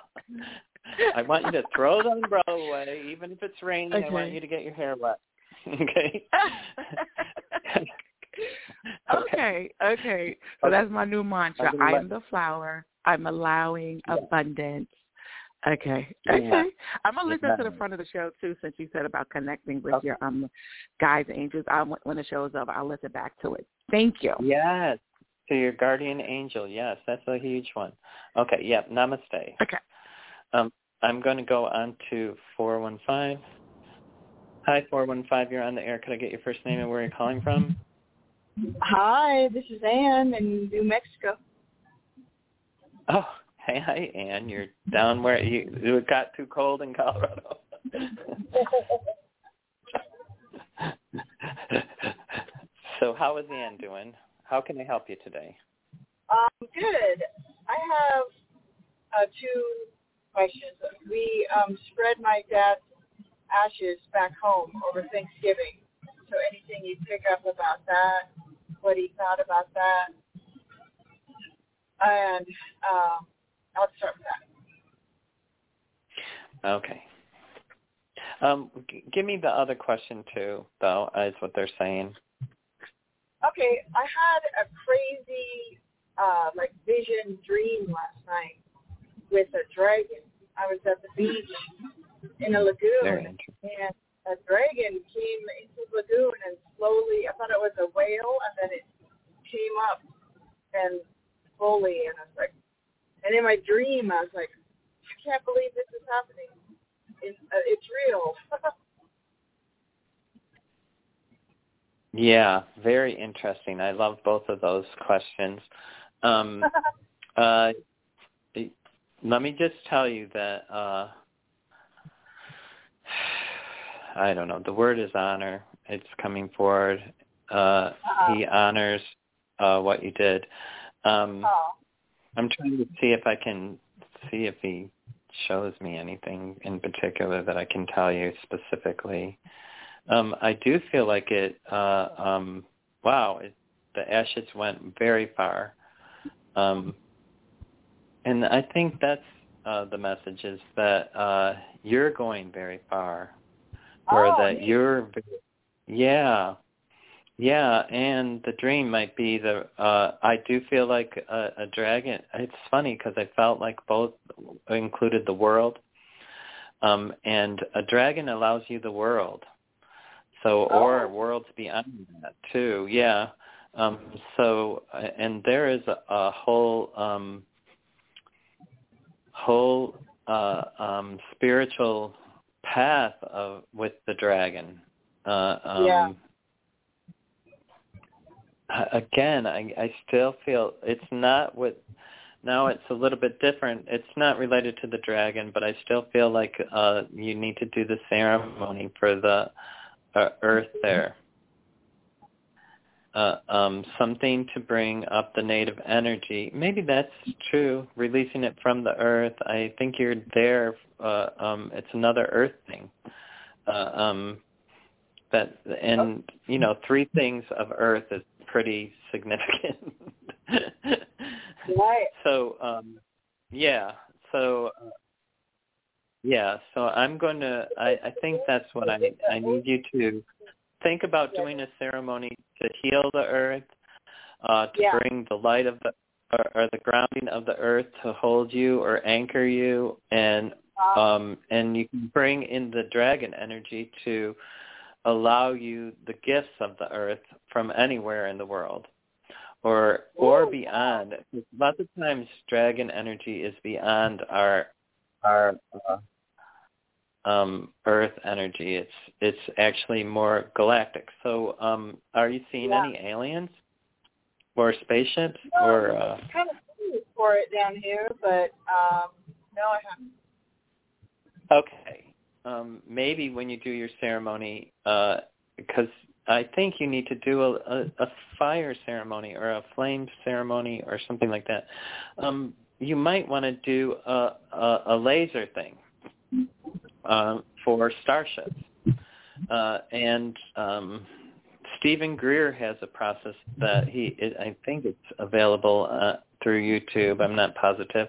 I want you to throw the umbrella away, even if it's raining. I want you to get your hair wet. Okay. okay, okay. So Okay. that's my new mantra. I'm I'm the flower. I'm allowing yeah. abundance. Okay. Okay. Yeah. I'm gonna listen to the front of the show too, since you said about connecting with okay. your um guys angels. I when the show is over, I'll listen back to it. Thank you. Yes. To your guardian angel. Yes, that's a huge one. Okay. Yep. Namaste. Okay. Um, I'm going to go on to 415. Hi, 415. You're on the air. Could I get your first name and where you're calling from? Hi, this is Anne in New Mexico. Oh, hey, hi, Anne. You're down where you it got too cold in Colorado. so, how is Anne doing? How can I help you today? Um, good. I have uh, two questions. We um, spread my dad's ashes back home over Thanksgiving. So anything you pick up about that, what he thought about that, and um, I'll start with that. Okay. Um, g- give me the other question too, though, is what they're saying. Okay, I had a crazy, uh, like vision dream last night with a dragon. I was at the beach in a lagoon, and a dragon came into the lagoon and slowly, I thought it was a whale, and then it came up and slowly, and I was like, and in my dream, I was like, I can't believe this is happening. It, uh, it's real. yeah, very interesting. I love both of those questions. Um, uh, let me just tell you that uh I don't know. The word is honor. It's coming forward. Uh uh-huh. he honors uh what you did. Um oh. I'm trying to see if I can see if he shows me anything in particular that I can tell you specifically. Um I do feel like it uh um wow, it, the ashes went very far. Um and I think that's uh, the message is that uh, you're going very far, or oh, that you're, yeah, yeah, and the dream might be the. Uh, I do feel like a, a dragon. It's funny because I felt like both included the world, um, and a dragon allows you the world. So, or oh. or worlds beyond that too. Yeah. Um, so, and there is a, a whole um, whole uh, um, spiritual path of with the dragon. Uh, um, yeah. Again, I, I still feel it's not what. Now it's a little bit different. It's not related to the dragon, but I still feel like uh, you need to do the ceremony for the uh, earth there uh, um, something to bring up the native energy. Maybe that's true, releasing it from the earth. I think you're there. Uh, um, it's another earth thing. Uh, um, that and you know, three things of earth is pretty significant. right. So, um, yeah. So, uh, yeah. So I'm going to. I, I think that's what I I need you to think about doing a ceremony to heal the earth, uh, to yeah. bring the light of the or, or, the grounding of the earth to hold you or anchor you, and um, and you can bring in the dragon energy to allow you the gifts of the earth from anywhere in the world or or beyond. Lots of times, dragon energy is beyond our our uh, um, Earth energy. It's it's actually more galactic. So, um, are you seeing yeah. any aliens or spaceships no, or? Uh... kind of for it down here, but um, no, I haven't. Okay. Um, maybe when you do your ceremony, because uh, I think you need to do a, a, a fire ceremony or a flame ceremony or something like that. Um, you might want to do a, a, a laser thing uh, for starships. Uh, and um, Steven Greer has a process that he, it, I think it's available uh, through YouTube. I'm not positive,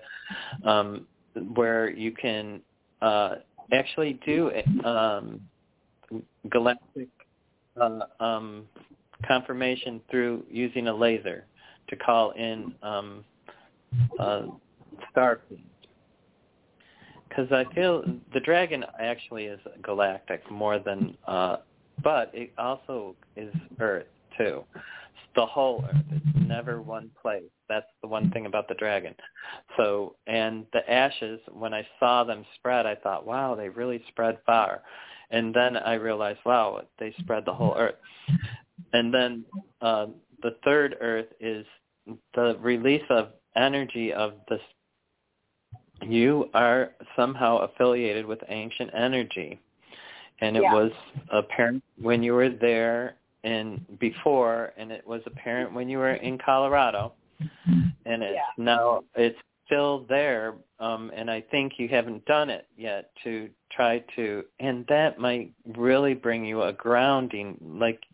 um, where you can uh, actually do um, galactic uh, um, confirmation through using a laser to call in um, uh, Starfleet. Because I feel the dragon actually is galactic more than, uh, but it also is Earth too. It's the whole Earth. It's never one place. That's the one thing about the dragon. So, and the ashes, when I saw them spread, I thought, wow, they really spread far. And then I realized, wow, they spread the whole Earth. And then uh, the third Earth is the release of energy of this. You are somehow affiliated with ancient energy. And it Yeah. was apparent when you were there and before, and it was apparent when you were in Colorado. And it's Yeah. now it's still there, um, and I think you haven't done it yet to try to, and that might really bring you a grounding, like,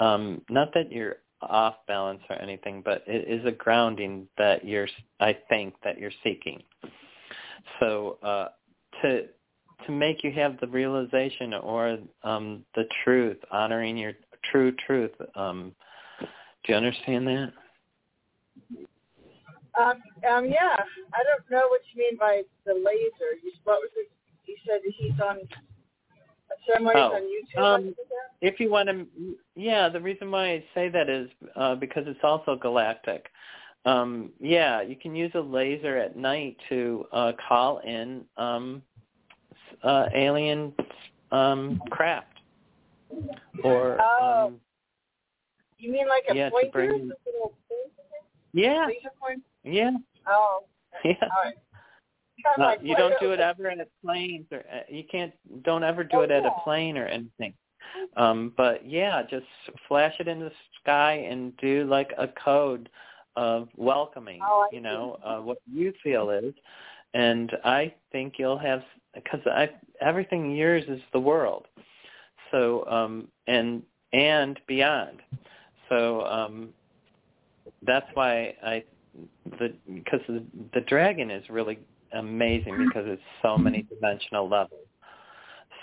um, not that you're off balance or anything, but it is a grounding that you're, I think, that you're seeking. So uh, to to make you have the realization or um, the truth, honoring your true truth. Um, do you understand that? Um, um, yeah, I don't know what you mean by the laser. You, what was it? You said he's on a ceremony Oh, on YouTube. um. If you want to, yeah, the reason why I say that is uh, because it's also galactic. Um, yeah, you can use a laser at night to uh, call in um, uh, alien um, craft, or Oh. um, you mean like a yeah, pointer? bring- yeah, laser pointer? yeah, Oh, yeah. all right. Like you don't do it ever at planes or uh, you can't don't ever do it at a Oh. plane or anything. Um, but yeah, just flash it in the sky and do like a code of welcoming. Oh, you know uh, what you feel is, and I think you'll have because I everything yours is the world. So um, and and beyond. So um, that's why I the because the, the dragon is really amazing because it's so many dimensional levels.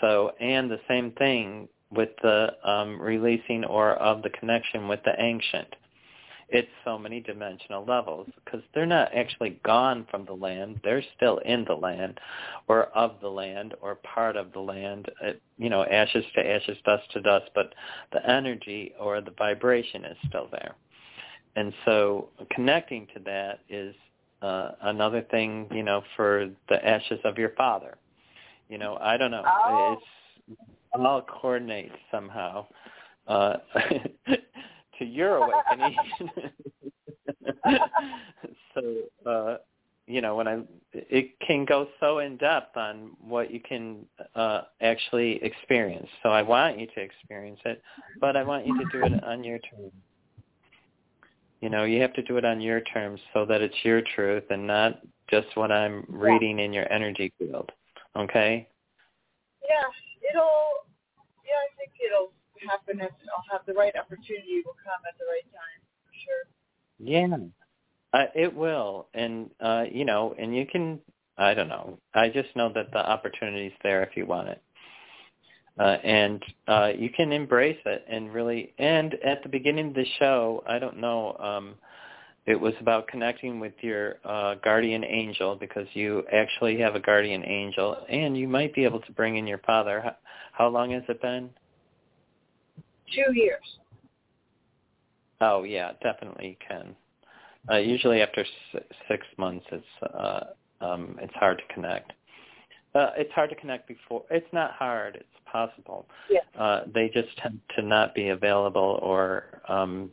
So and the same thing with the um, releasing or of the connection with the ancient. It's so many dimensional levels because they're not actually gone from the land; they're still in the land, or of the land, or part of the land. Uh, you know, ashes to ashes, dust to dust, but the energy or the vibration is still there. And so connecting to that is uh, another thing, you know, for the ashes of your father. You know, I don't know. Oh. It's all coordinates somehow uh, to your awakening. so, uh, you know, when I, it can go so in depth on what you can uh, actually experience. So I want you to experience it, but I want you to do it on your terms. You know, you have to do it on your terms so that it's your truth and not just what I'm reading in your energy field. Okay? Yeah, it'll. Yeah, I think it'll happen. If I'll have the right opportunity. Will come at the right time for sure. Yeah. Uh, it will. And uh, you know, and you can I don't know. I just know that the opportunity's there if you want it. Uh, and uh, you can embrace it and really and at the beginning of the show, I don't know, um, it was about connecting with your uh, guardian angel because you actually have a guardian angel and you might be able to bring in your father. How, how long has it been? Two years. Oh yeah, definitely you can. Uh, usually after s- six months, it's uh, um, it's hard to connect. Uh, it's hard to connect before. It's not hard. It's possible. Yeah. Uh, they just tend to not be available, or um,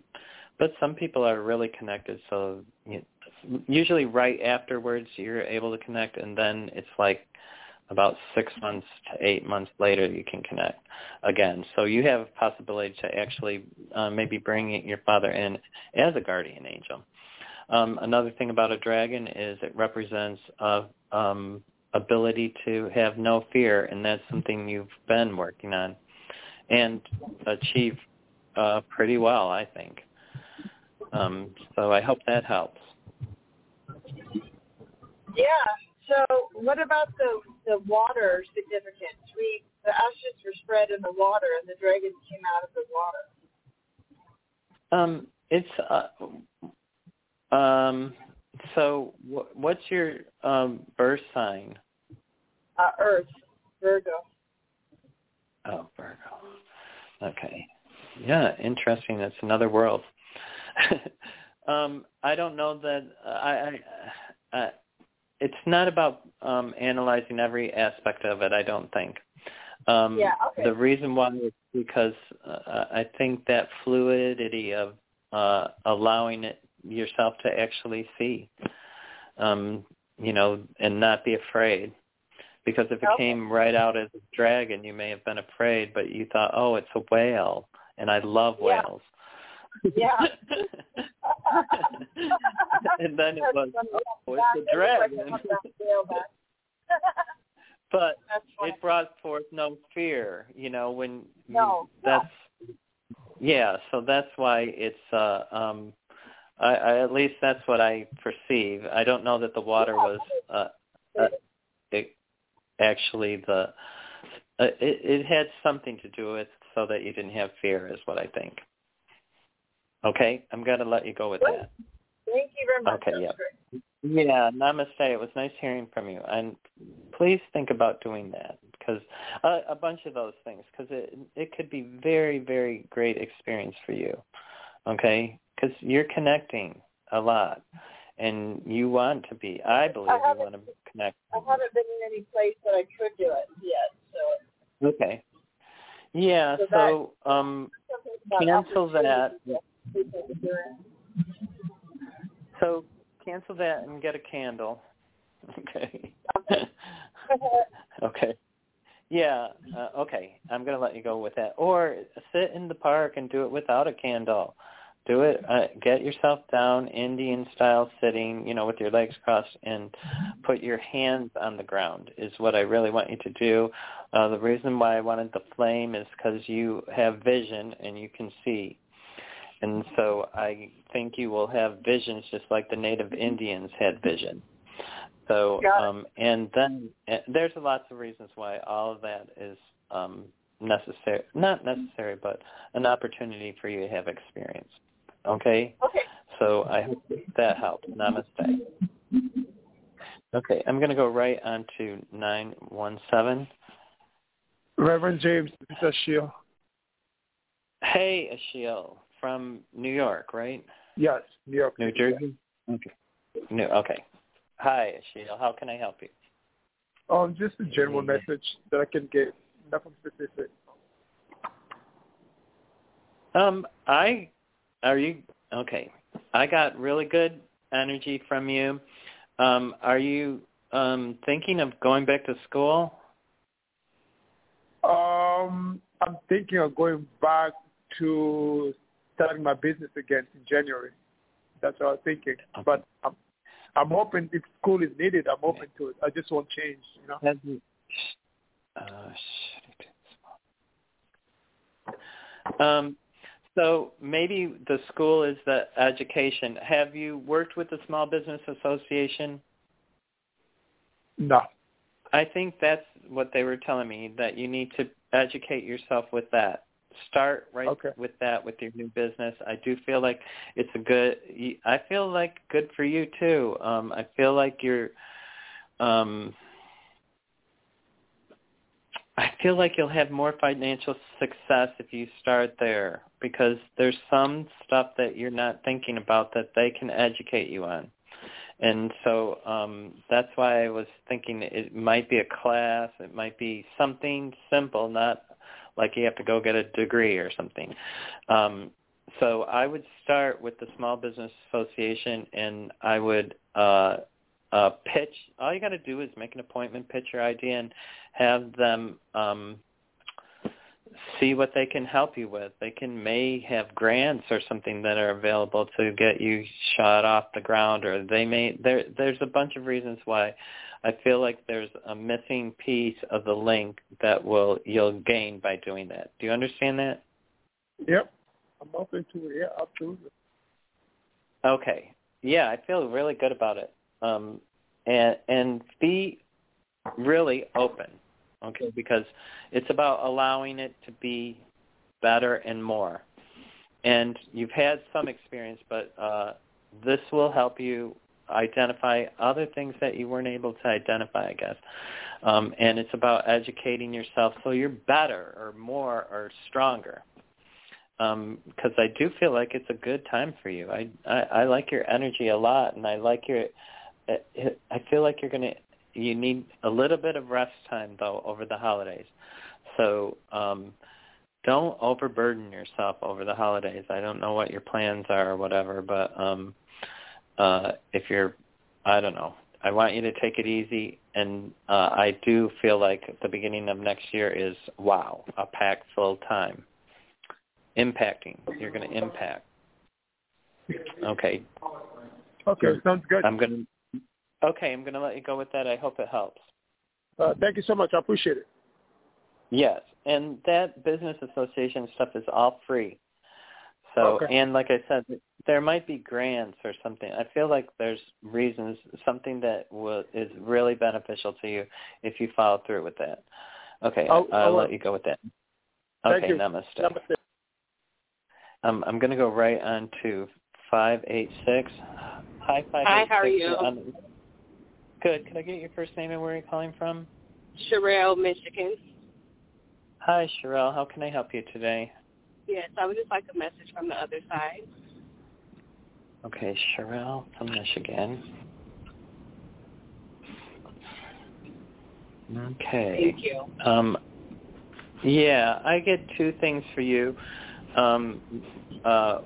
but some people are really connected. So you usually right afterwards, you're able to connect, and then it's like about six months to eight months later you can connect again. So you have a possibility to actually uh, maybe bring your father in as a guardian angel. Um, another thing about a dragon is it represents a um, ability to have no fear, and that's something you've been working on and achieve uh, pretty well, I think. Um, so I hope that helps. Yeah. So what about the the water significance? We the ashes were spread in the water, and the dragon came out of the water. Um, it's uh, um, so, what's your um, birth sign? Uh, Earth, Virgo. Oh, Virgo. Okay. Yeah, interesting. That's another world. um, I don't know that uh, I, I, uh, it's not about um, analyzing every aspect of it. I don't think. Um, yeah. Okay. The reason why is because uh, I think that fluidity of uh, allowing it yourself to actually see, um, you know, and not be afraid. Because if it okay. came right out as a dragon, you may have been afraid, but you thought, oh, it's a whale, and I love yeah. whales. Yeah. and then it was, oh, it's a dragon. but it brought forth no fear, you know, when no, that's yeah, so that's why it's uh um I, I at least that's what I perceive. I don't know that the water was uh, uh actually the uh, it it had something to do with so that you didn't have fear is what I think. Okay, I'm going to let you go with that. Thank you very much. Okay, yeah. Yeah, namaste. It was nice hearing from you. And please think about doing that because uh, a bunch of those things because it it could be very very great experience for you. Okay? Cuz you're connecting a lot and you want to be. I believe I you want to connect. I haven't been in any place that I could do it yet. So Okay. Yeah, So so um cancel that. So cancel that and get a candle. Okay. okay. Yeah. Uh, okay. I'm going to let you go with that. Or sit in the park and do it without a candle. Do it. Uh, get yourself down, Indian style sitting, you know, with your legs crossed, and put your hands on the ground. Is what I really want you to do. Uh, the reason why I wanted the flame is because you have vision and you can see. And so I think you will have visions just like the native Indians had vision. So um and then uh, there's lots of reasons why all of that is um necessary not necessary but an opportunity for you to have experience. Okay? Okay. So I hope that helps. Namaste. Okay, I'm going to go right on to 917. Reverend James, this is Ashiel. Hey, Ashiel from New York, right? Yes, New York. New Jersey? Okay. New, okay. Hi, Ashiel. How can I help you? Um, just a general message that I can get, nothing specific. Um, I are you okay? I got really good energy from you. Um, are you um thinking of going back to school? Um, I'm thinking of going back to starting my business again in January. That's what I was thinking. Okay. But I'm I'm open if school is needed. I'm open to it. I just won't change. You know. Uh, shit. Um, so maybe the school is the education. Have you worked with the Small Business Association? No. I think that's what they were telling me that you need to educate yourself with that. Start right Okay. with that with your new business. I do feel like it's a good. I feel like good for you too. Um, I feel like you're. Um, I feel like you'll have more financial success if you start there because there's some stuff that you're not thinking about that they can educate you on. And so um that's why I was thinking it might be a class, it might be something simple, not like you have to go get a degree or something. Um so I would start with the Small Business Association and I would uh uh pitch all you got to do is make an appointment, pitch your idea and have them um see what they can help you with. They can may have grants or something that are available to get you shot off the ground or they may there there's a bunch of reasons why I feel like there's a missing piece of the link that will you'll gain by doing that. Do you understand that? Yep. I'm open to it. Yeah, absolutely. Okay. Yeah, I feel really good about it. Um and and be really open okay because it's about allowing it to be better and more and you've had some experience but uh this will help you identify other things that you weren't able to identify, I guess. Um, and it's about educating yourself so you're better or more or stronger. Because um, I do feel like it's a good time for you. I, I I like your energy a lot, and I like your. I feel like you're gonna. You need a little bit of rest time though over the holidays, so um, don't overburden yourself over the holidays. I don't know what your plans are or whatever, but um, uh, if you're, I don't know, I want you to take it easy. And uh, I do feel like the beginning of next year is, wow, a packed full time. Impacting. You're going to impact. Okay. Okay, sounds good. I'm going to, okay, I'm going to let you go with that. I hope it helps. Uh, thank you so much. I appreciate it. Yes, and that business association stuff is all free. So, okay. and like I said, there might be grants or something. I feel like there's reasons, something that will, is really beneficial to you if you follow through with that. Okay, I'll, I'll, I'll let you go with that. Thank Okay, you. namaste. Namaste. Um, I'm going to go right on to 586. Hi, 586. Hi, how are you? Good. Can I get your first name and where you're calling from? Sherelle, Michigan. Hi, Sherelle. How can I help you today? Yes, I would just like a message from the other side. Okay, Sherelle from Michigan. Okay. Thank you. Um, yeah, I get two things for you. Um, uh,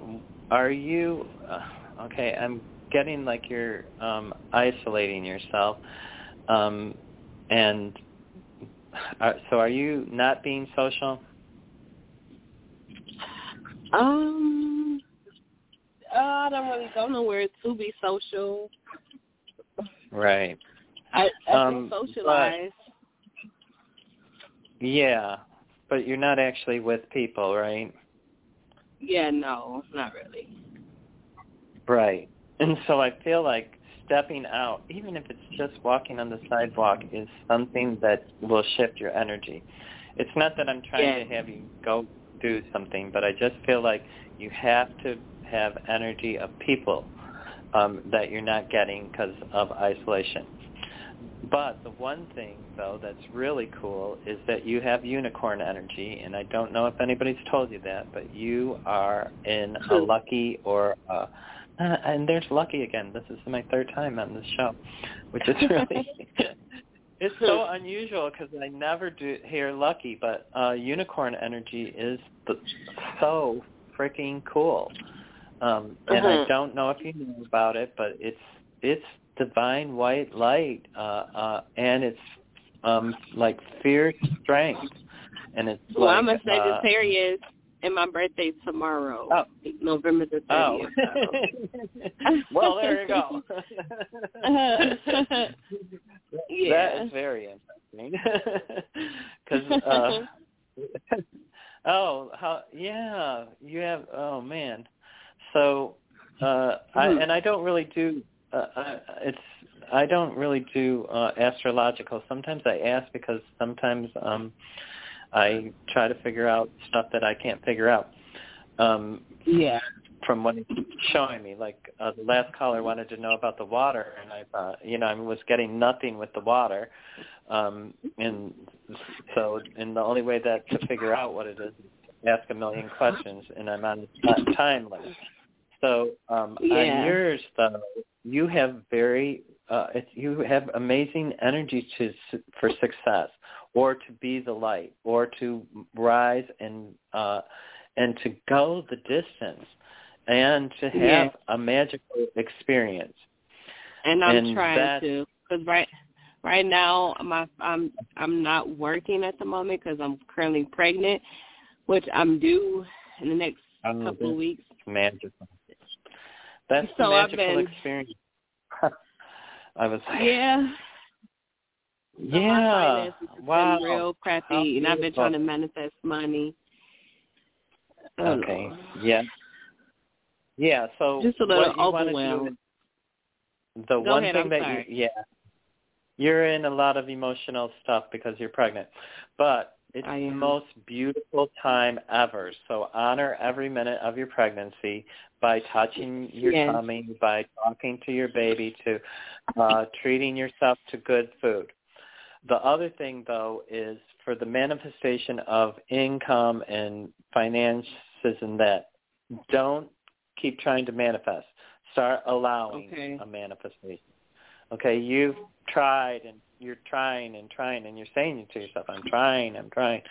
are you uh, okay? I'm getting like you're um, isolating yourself, um, and uh, so are you not being social? Um, uh, I don't really go nowhere to be social. Right. I, I Um, feel socialized. Yeah, but you're not actually with people, right? Yeah, no, not really. Right. And so I feel like stepping out, even if it's just walking on the sidewalk, is something that will shift your energy. It's not that I'm trying Yeah. to have you go do something, but I just feel like you have to have energy of people um, that you're not getting because of isolation. But the one thing, though, that's really cool is that you have unicorn energy, and I don't know if anybody's told you that, but you are in a lucky or uh, uh, and there's lucky again. This is my third time on this show, which is really it's so unusual because I never do hear lucky, but uh, unicorn energy is the, so freaking cool. Um, and I Mhm. don't know if you know about it, but it's it's divine white light, uh, uh, and it's um, like fierce strength, and it's Well, like I'm a uh, Sagittarius, and my birthday's tomorrow, Oh. November the Oh. 30th. well, there you go. Yeah. That is very interesting. Because, uh, oh, how, yeah, you have, oh man. So, uh, I, Hmm. and I don't really do, uh, I, it's, I don't really do uh, astrological. Sometimes I ask because sometimes um, I try to figure out stuff that I can't figure out. Um, yeah. from what he's showing me. Like uh, the last caller wanted to know about the water, and I thought, you know, I was getting nothing with the water, um, and so, and the only way that to figure out what it is is ask a million questions, and I'm on time limit. So um, Yeah. on yours, though, you have very, uh, it's, you have amazing energy to for success, or to be the light, or to rise and uh, and to go the distance and to have Yeah. a magical experience. and I'm And trying that- to because right right now my I'm I'm not working at the moment because I'm currently pregnant, which I'm due in the next couple of weeks. magical. That's the So I've magical been- experience. I was like, Yeah. So yeah, wow. real crappy, and I've been trying to manifest money. I Okay, yeah, yeah. So Just a little what you want to overwhelmed. The Go one ahead, thing I'm that sorry. you, yeah, you're in a lot of emotional stuff because you're pregnant, but It's the most beautiful time ever. So honor every minute of your pregnancy by touching your yes. tummy, by talking to your baby, to uh, treating yourself to good food. The other thing, though, is for the manifestation of income and finances and that, don't keep trying to manifest. Start allowing okay. a manifestation. Okay, you've tried and you're trying and trying and you're saying to yourself, I'm trying, I'm trying.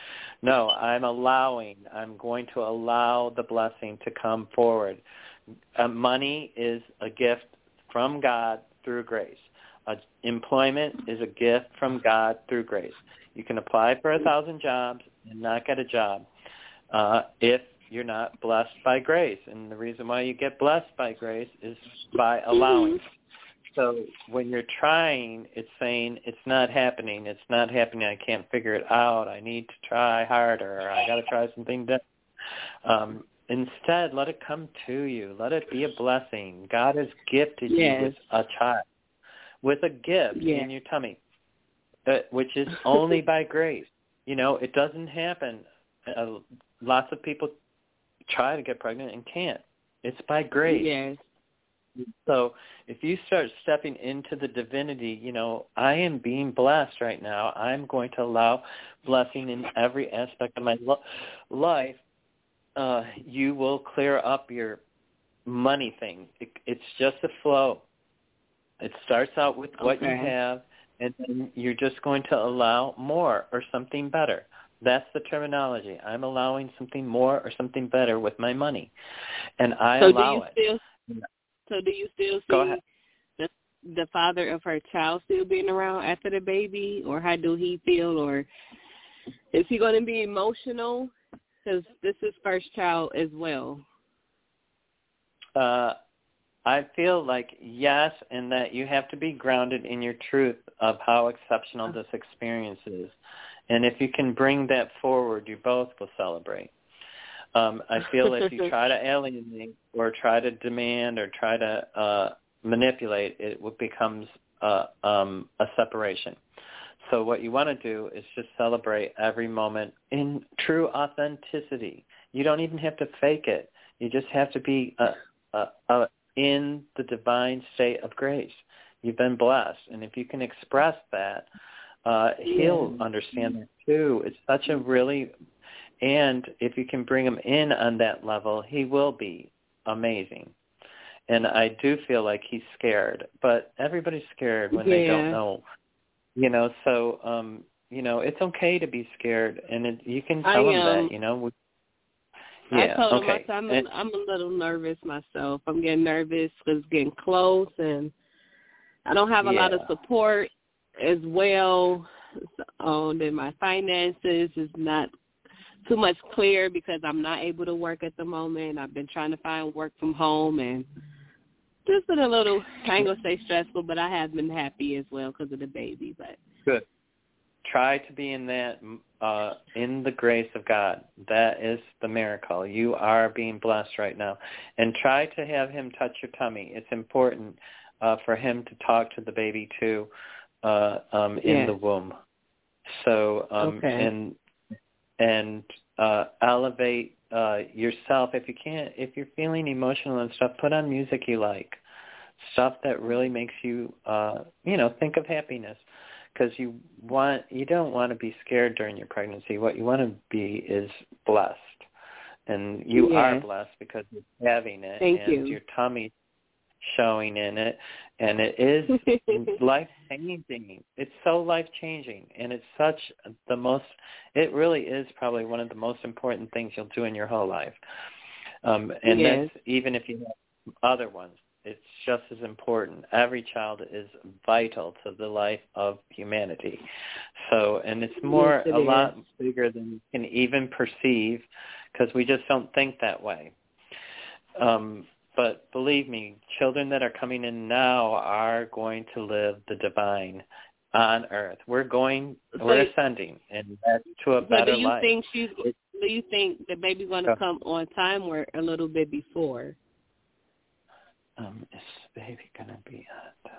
No, I'm allowing. I'm going to allow the blessing to come forward. Uh, money is a gift from God through grace. Uh, employment is a gift from God through grace. You can apply for a thousand jobs and not get a job uh, if you're not blessed by grace. And the reason why you get blessed by grace is by allowing. So when you're trying, it's saying it's not happening. It's not happening. I can't figure it out. I need to try harder. I got to try something different. Um, instead, let it come to you. Let it be a blessing. God has gifted yes. you with a child, with a gift in your tummy, uh, which is only by grace. You know, it doesn't happen. Uh, lots of people try to get pregnant and can't. It's by grace. Yes. So if you start stepping into the divinity, you know, I am being blessed right now. I'm going to allow blessing in every aspect of my lo- life. Uh, you will clear up your money thing. It, it's just a flow. It starts out with what okay. you have, and then you're just going to allow more or something better. That's the terminology. I'm allowing something more or something better with my money, and I so allow do you it. Still, so do you still Go see ahead. the the father of her child still being around after the baby, or how do he feel, or is he going to be emotional? Because this is first child as well. Uh, I feel like yes, and that you have to be grounded in your truth of how exceptional this experience is. And if you can bring that forward, you both will celebrate. Um, I feel if you try to alienate or try to demand or try to uh, manipulate, it becomes uh, um, a separation. So what you want to do is just celebrate every moment in true authenticity. You don't even have to fake it. You just have to be uh, uh, uh, in the divine state of grace. You've been blessed, and if you can express that, uh, he'll understand that too. It's such a really, and if you can bring him in on that level, he will be amazing. And I do feel like he's scared, but everybody's scared when yeah. they don't know, you know. So, um, you know, it's okay to be scared, and it, you can tell I, him um, that, you know. Yeah, I told okay. him I'm, and, a, I'm a little nervous myself. I'm getting nervous because it's getting close, and I don't have a yeah. lot of support as well. Um, then my finances is not too much clear because I'm not able to work at the moment. I've been trying to find work from home and just been a little, I ain't going to say stressful, but I have been happy as well because of the baby. But Good. Try to be in that, uh, in the grace of God. That is the miracle. You are being blessed right now. And try to have him touch your tummy. It's important uh, for him to talk to the baby too uh, um, in yes. the womb. So um, okay. and and uh, elevate uh, yourself if you can't. If you're feeling emotional and stuff, put on music you like, stuff that really makes you uh, you know think of happiness. Because you want you don't want to be scared during your pregnancy. What you want to be is blessed, and you yes. are blessed because you're having it, Thank and you. your tummy showing in it and it is life changing it's so life changing and it's such the most it really is probably one of the most important things you'll do in your whole life um and yes. that's even if you have other ones it's just as important every child is vital to the life of humanity so and it's more yes, it a is. lot bigger than you can even perceive because we just don't think that way um but believe me, children that are coming in now are going to live the divine on earth. We're going, so, we're ascending, and that's to a so better do you life. think she's? Do you think the baby's going to come on time or a little bit before? um, is baby gonna be at? Uh,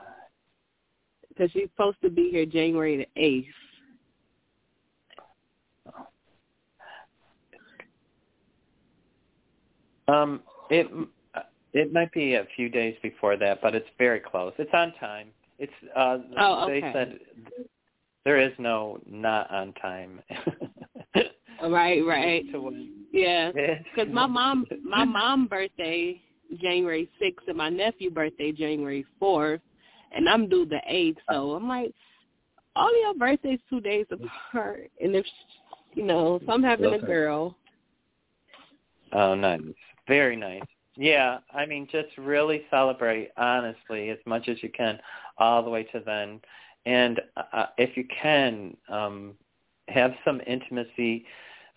because she's supposed to be here January the eighth. Um, it it might be a few days before that, but it's very close. It's on time. It's uh, oh, okay. they said there is no not on time. right, right. Yeah, because my mom, my mom birthday January sixth, and my nephew birthday January fourth, and I'm due the eighth. So I'm like, all your birthdays two days apart, and if you know, so I'm having okay. a girl. Oh, nice. Very nice. Yeah, I mean, just really celebrate honestly as much as you can, all the way to then, and uh, if you can, um, have some intimacy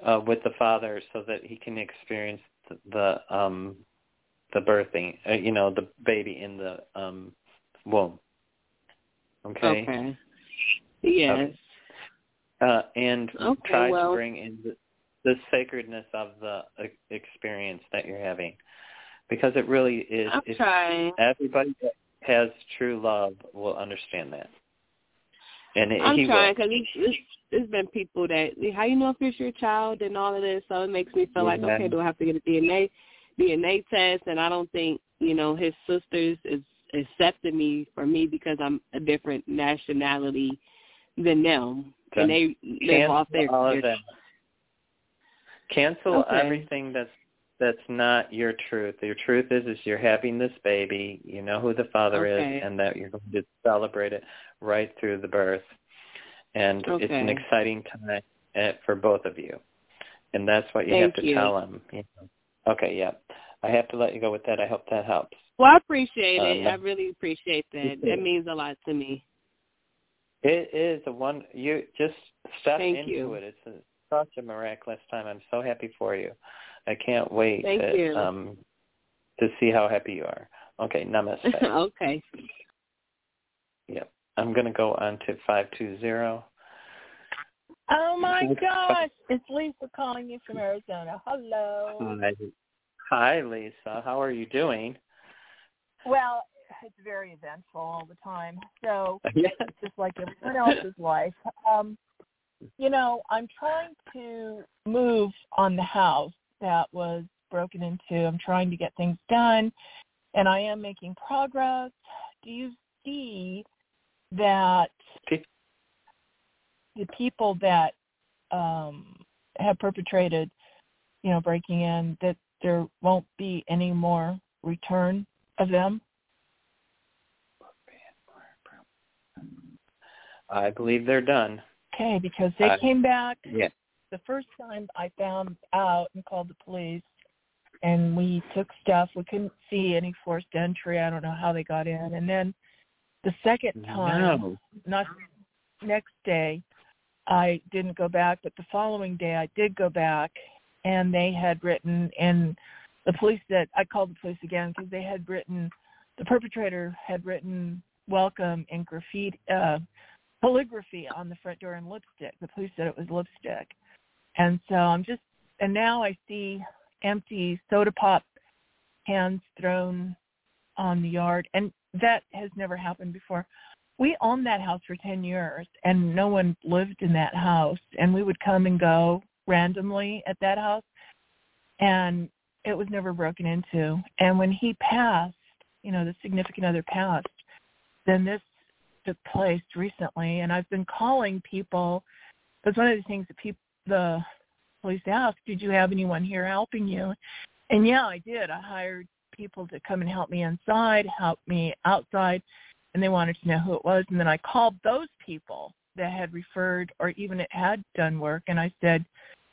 uh, with the father so that he can experience the, the um, the birthing, uh, you know, the baby in the um, womb. Okay. Okay. Yes. Okay. Uh, and okay, try well, to bring in the, the sacredness of the experience that you're having, because it really is. I'm trying. Everybody that has true love will understand that. And it, I'm he trying because there's, there's been people that how you know if it's your child and all of this, so it makes me feel like okay, do I have to get a DNA DNA test? And I don't think you know his sisters is accepting me for me because I'm a different nationality than them, and they live off their. All of that. Cancel okay. everything that's that's not your truth. Your truth is is you're having this baby, you know who the father okay. is and that you're going to celebrate it right through the birth. And okay. it's an exciting time eh, for both of you. And that's what you Thank have to you. tell him. You know. Okay, yeah. I have to let you go with that. I hope that helps. Well, I appreciate it. Um, I really appreciate that. That means a lot to me. It is a one. You just step Thank into you. it. It's a, such a miraculous time. I'm so happy for you. I can't wait Thank to you. um to see how happy you are. Okay, namaste. okay. Yep. I'm gonna go on to five two zero. Oh my gosh! It's Lisa calling you from Arizona. Hello. Hi. Hi, Lisa. How are you doing? Well, it's very eventful all the time. So Yeah. it's just like everyone else's life. Um, you know, I'm trying to move on the house that was broken into. I'm trying to get things done, and I am making progress. Do you see that. The people that um, have perpetrated, you know, breaking in, that there won't be any more return of them? I believe they're done. Okay, because they Uh, came back Yeah. the first time I found out and called the police and we took stuff. We couldn't see any forced entry. I don't know how they got in. And then the second time, No. not next day, I didn't go back, but the following day I did go back and they had written and the police said I called the police again because they had written the perpetrator had written welcome in graffiti uh calligraphy on the front door in lipstick. The police said it was lipstick. And so I'm just, and now I see empty soda pop cans thrown on the yard. And that has never happened before. We owned that house for 10 years and no one lived in that house. And we would come and go randomly at that house. And it was never broken into. And when he passed, you know, the significant other passed, then this took place recently, and I've been calling people. That's one of the things that people, the police asked, "Did you have anyone here helping you?" And yeah, I did. I hired people to come and help me inside, help me outside, and they wanted to know who it was. And then I called those people that had referred or even it had done work, and I said,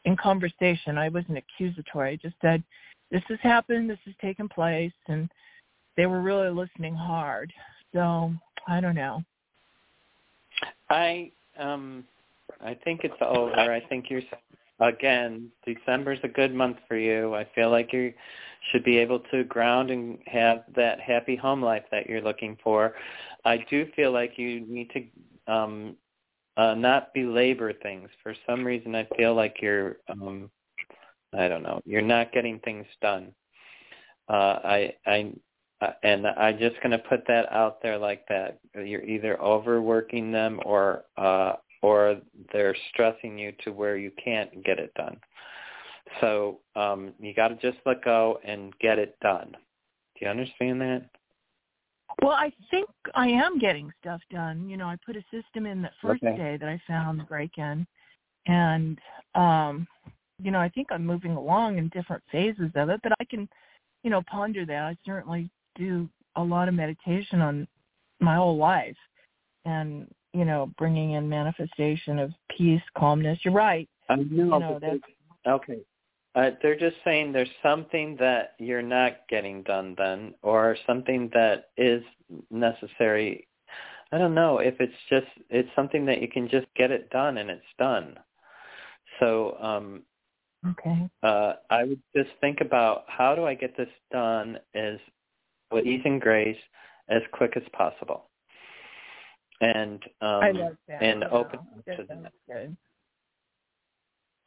in conversation, I wasn't accusatory. I just said, "This has happened. This has taken place," and they were really listening hard. So I don't know. I um I think it's over. I think you're again, December's a good month for you. I feel like you should be able to ground and have that happy home life that you're looking for. I do feel like you need to um uh not belabor things. For some reason I feel like you're um I don't know, you're not getting things done. Uh I I uh, and I'm just going to put that out there like that. You're either overworking them or uh, or they're stressing you to where you can't get it done. So um, you got to just let go and get it done. Do you understand that? Well, I think I am getting stuff done. You know, I put a system in that first Okay. day that I found the break-in, and um, you know, I think I'm moving along in different phases of it. But I can, you know, ponder that. I certainly do a lot of meditation on my whole life, and you know, bringing in manifestation of peace, calmness. You're right. I know. You know, that's okay. Uh, they're just saying there's something that you're not getting done then, or something that is necessary. I don't know if it's just it's something that you can just get it done and it's done. So um, okay. uh, I would just think about how do I get this done as with ease and grace as quick as possible, and um, I love that. and Yeah, open that to good.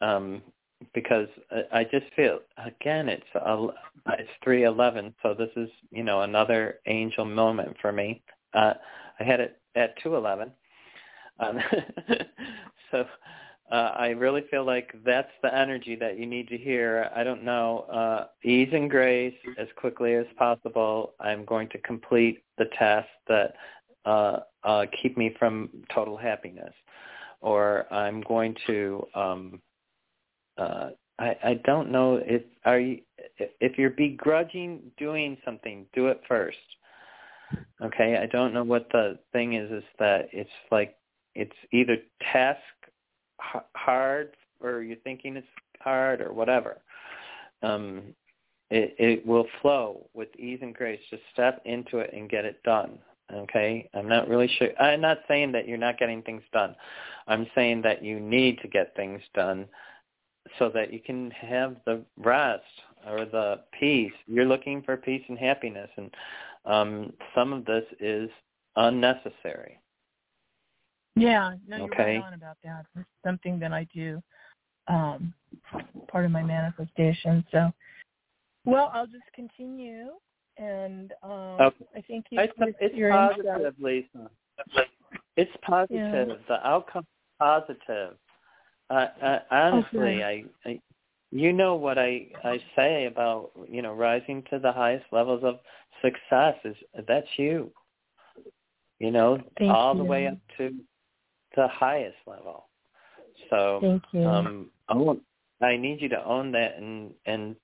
um, because I- I just feel again it's a, it's three eleven, so this is you know another angel moment for me. Uh, I had it at two eleven, um, so uh, I really feel like that's the energy that you need to hear. I don't know, uh, ease and grace as quickly as possible. I'm going to complete the tasks that uh, uh, keep me from total happiness, or I'm going to. Um, uh, I, I don't know if are you if you're begrudging doing something, do it first. Okay, I don't know what the thing is. Is that it's like it's either task hard or you're thinking it's hard or whatever. Um, it it will flow with ease and grace. Just step into it and get it done. Okay, I'm not really sure. I'm not saying that you're not getting things done. I'm saying that you need to get things done so that you can have the rest or the peace. You're looking for peace and happiness, and um, some of this is unnecessary. Yeah, no, you're Okay. right on about that. It's something that I do, um, part of my manifestation. So, well, I'll just continue, and um, Okay. I think you, It's, it's positive, Lisa. It's positive. Yeah. The outcome is positive. Uh, uh, honestly, I, I, you know what I I say about you know rising to the highest levels of success is that's you. You know, Thank all the way up to the highest level. So Thank you. um own I need you to own that and and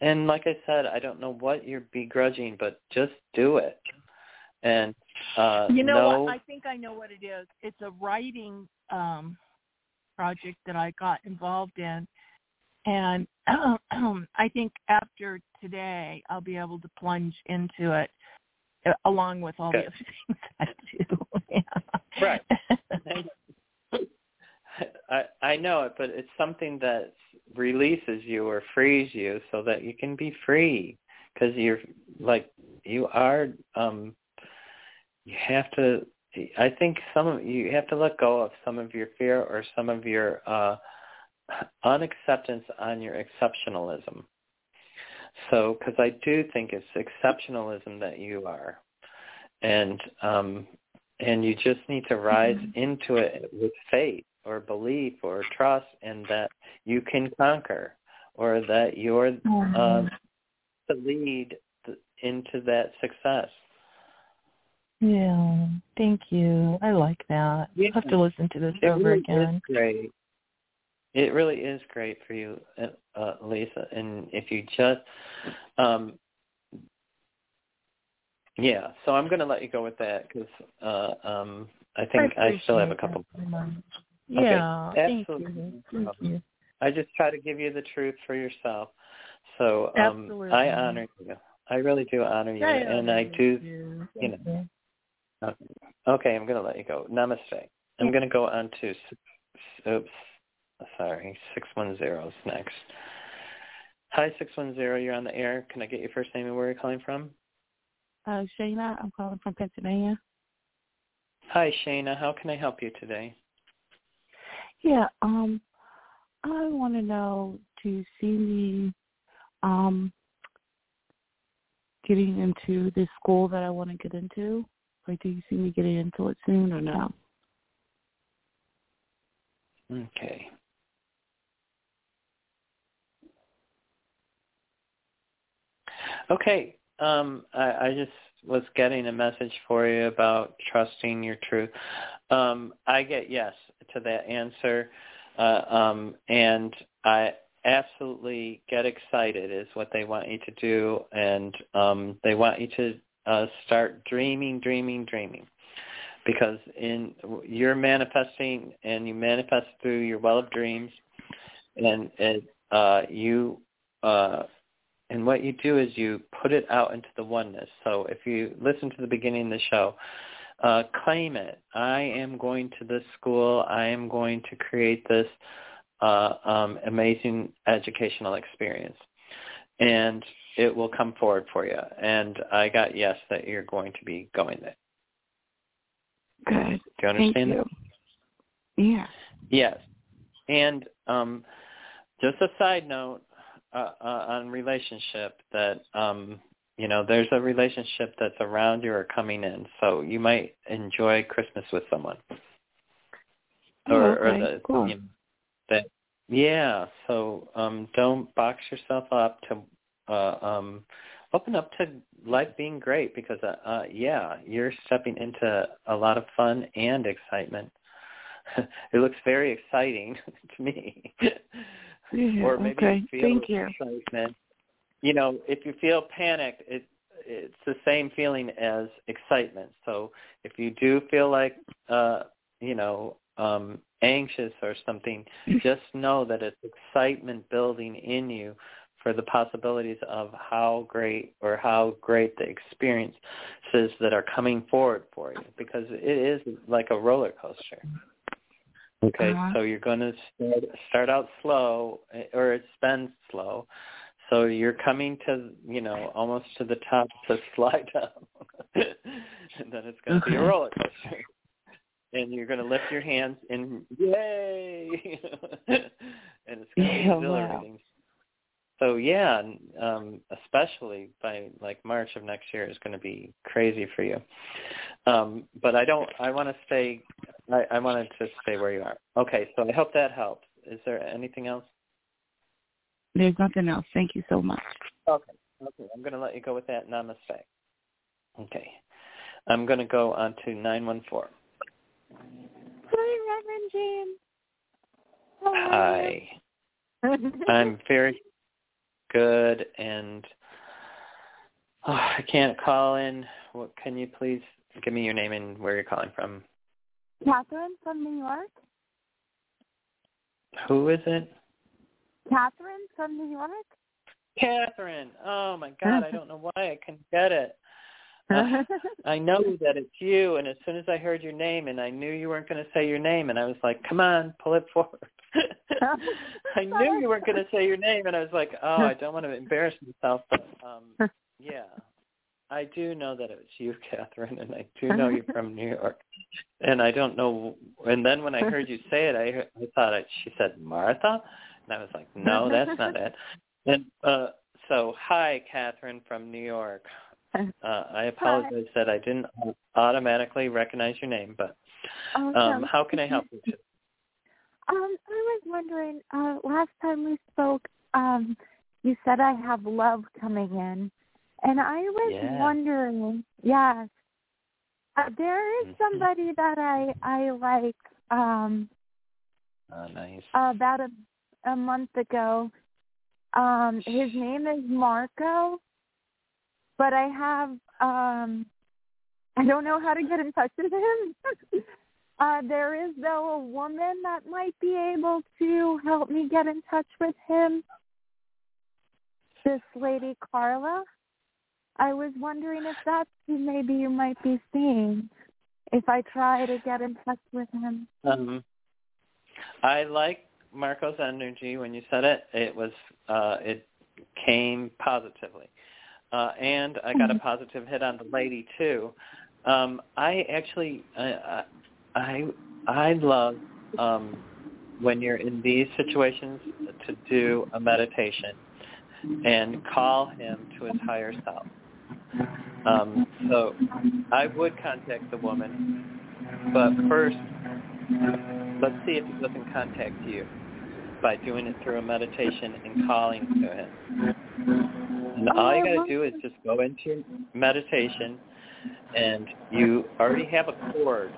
and like I said, I don't know what you're begrudging, but just do it. And uh you know know what? I think I know what it is. It's a writing um, project that I got involved in, and I think after today I'll be able to plunge into it uh, along with all the other things I do. Right. I I know it, but it's something that releases you or frees you so that you can be free because you're like you are um you have to I think some of you have to let go of some of your fear or some of your uh unacceptance on your exceptionalism. So cuz I do think it's exceptionalism that you are. And um and you just need to rise into it with faith or belief or trust and that you can conquer or that you're uh, the lead into that success. Yeah. Thank you. I like that. Yeah. I'll have to listen to this It over really again. great. It really is great for you, uh, uh, Lisa. And if you just, um, yeah. So I'm going to let you go with that because uh, um, I think I, still have a couple. Okay. Yeah. Thank Absolutely. you. Thank you. I just try to give you the truth for yourself. So um, Absolutely. I honor you. I really do honor you, I and honor I do. too. You know. Okay. Okay, I'm going to let you go. Namaste. I'm going to go on to. Oops. Sorry, six one zero is next. Hi, six one zero. You're on the air. Can I get your first name and where you're calling from? Uh, Shayna, I'm calling from Pennsylvania. Hi, Shayna. How can I help you today? Yeah, um, I want to know, do you see me um, getting into this school that I want to get into? Like, do you see me getting into it soon or no? Okay. Okay. Um, I, I just was getting a message for you about trusting your truth. Um, I get yes to that answer, uh, um, and I absolutely get excited is what they want you to do, and um, they want you to uh, start dreaming, dreaming, dreaming, because in you're manifesting, and you manifest through your well of dreams, and it, uh, you uh, and what you do is you put it out into the oneness. So if you listen to the beginning of the show, uh, claim it. I am going to this school. I am going to create this uh, um, amazing educational experience. And it will come forward for you. And I got yes that you're going to be going there. Good. Do you understand Thank that? you. Yeah. Yes. And um, just a side note, uh, uh, on relationship that um you know there's a relationship that's around you or coming in so you might enjoy christmas with someone Oh, or, okay. or the Cool. you know, that yeah so um don't box yourself up to uh um open up to life being great because uh, uh yeah you're stepping into a lot of fun and excitement it looks very exciting to me Yeah, or maybe okay. you feel Thank excitement. You know, if you feel panicked, it it's the same feeling as excitement. So if you do feel like uh, you know, um anxious or something, just know that it's excitement building in you for the possibilities of how great or how great the experiences that are coming forward for you because it is like a roller coaster. Okay, Uh-huh. so you're going to start, out slow, eh, or it spends slow. So you're coming to, you know, almost to the top to slide down, and then it's going to be a roller coaster. And you're going to lift your hands and yay, and it's going to be Yeah, wow. So yeah, um, especially by like March of next year is going to be crazy for you. Um, but I don't. I want to stay. I, I wanted to stay where you are. Okay, so I hope that helps. Is there anything else? There's nothing else. Thank you so much. Okay. Okay, I'm going to let you go with that. Namaste. Okay, I'm going to go on to nine one four. Hi, Reverend James. Hi. I'm very good, and oh, I can't call in. What can you please give me your name and where you're calling from? Catherine from New York. Who is it? Catherine from New York. Catherine. Oh my God, I don't know why I can get it. Uh, I know that it's you, and as soon as I heard your name, and I knew you weren't going to say your name, and I was like, "Come on, pull it forward." I knew you weren't going to say your name, and I was like, "Oh, I don't want to embarrass myself." But um, yeah, I do know that it was you, Catherine, and I do know you're from New York. And I don't know. And then when I heard you say it, I I thought it, she said Martha, and I was like, "No, that's not it." And uh, so, hi, Catherine from New York. Uh, I apologize that I didn't automatically recognize your name, but um, Awesome. how can I help you? Today? Um, I was wondering, uh, last time we spoke, um, you said I have love coming in. And I was Yeah. wondering, yes, uh, there is Mhm. somebody that I, I like, um, Oh, nice. about a, a month ago. Um, his name is Marco, but I have, um, I don't know how to get in touch with him. uh, there is though a woman that might be able to help me get in touch with him. This lady Carla. I was wondering if that's who maybe you might be seeing. If I try to get in touch with him. Um, I like Marco's energy when you said it. It was uh, it came positively, uh, and I got a positive hit on the lady too. Um, I actually I I I love um, when you're in these situations to do a meditation and call him to his higher self. Um, so I would contact the woman, but first, let's see if he doesn't contact you. By doing it through a meditation and calling to him. And all you got to do is just go into your meditation, and you already have a cord.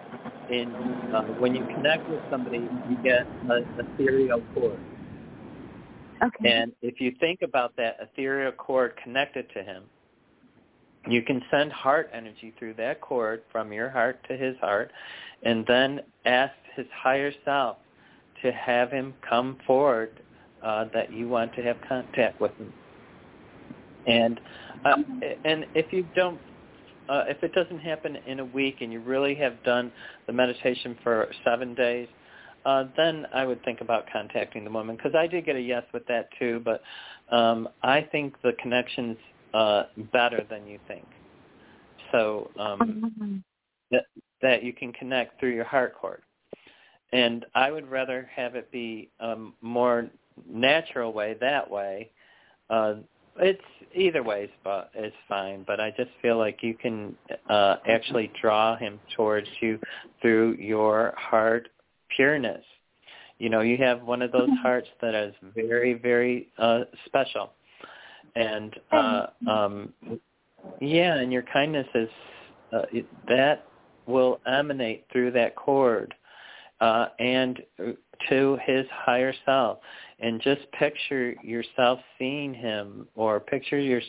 In uh, when you connect with somebody, you get an ethereal cord. Okay. And if you think about that ethereal cord connected to him, you can send heart energy through that cord from your heart to his heart, and then ask his higher self to have him come forward uh, that you want to have contact with him. And uh, and if you don't, uh, if it doesn't happen in a week, and you really have done the meditation for seven days, uh, then I would think about contacting the woman because I did get a yes with that too. But um, I think the connection's uh, better than you think. So um, that that you can connect through your heart cord, and I would rather have it be a um, more natural way that way. Uh, it's either way but it's fine, but I just feel like you can uh, actually draw him towards you through your heart pureness. You know, you have one of those hearts that is very, very uh, special, and uh, um, yeah, and your kindness is uh, that will emanate through that cord uh, and to his higher self. And just picture yourself seeing him, or picture your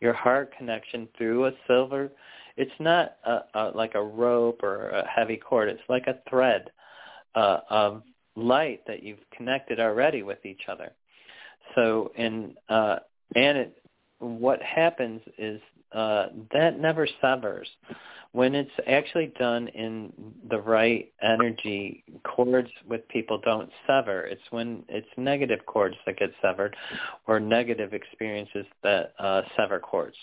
your heart connection through a silver. It's not a, a, like a rope or a heavy cord. It's like a thread uh, of light that you've connected already with each other. So, and uh, and it, what happens is uh, that never severs when it's actually done in the right energy, cords with people don't sever. It's when it's negative cords that get severed or negative experiences that uh, sever cords.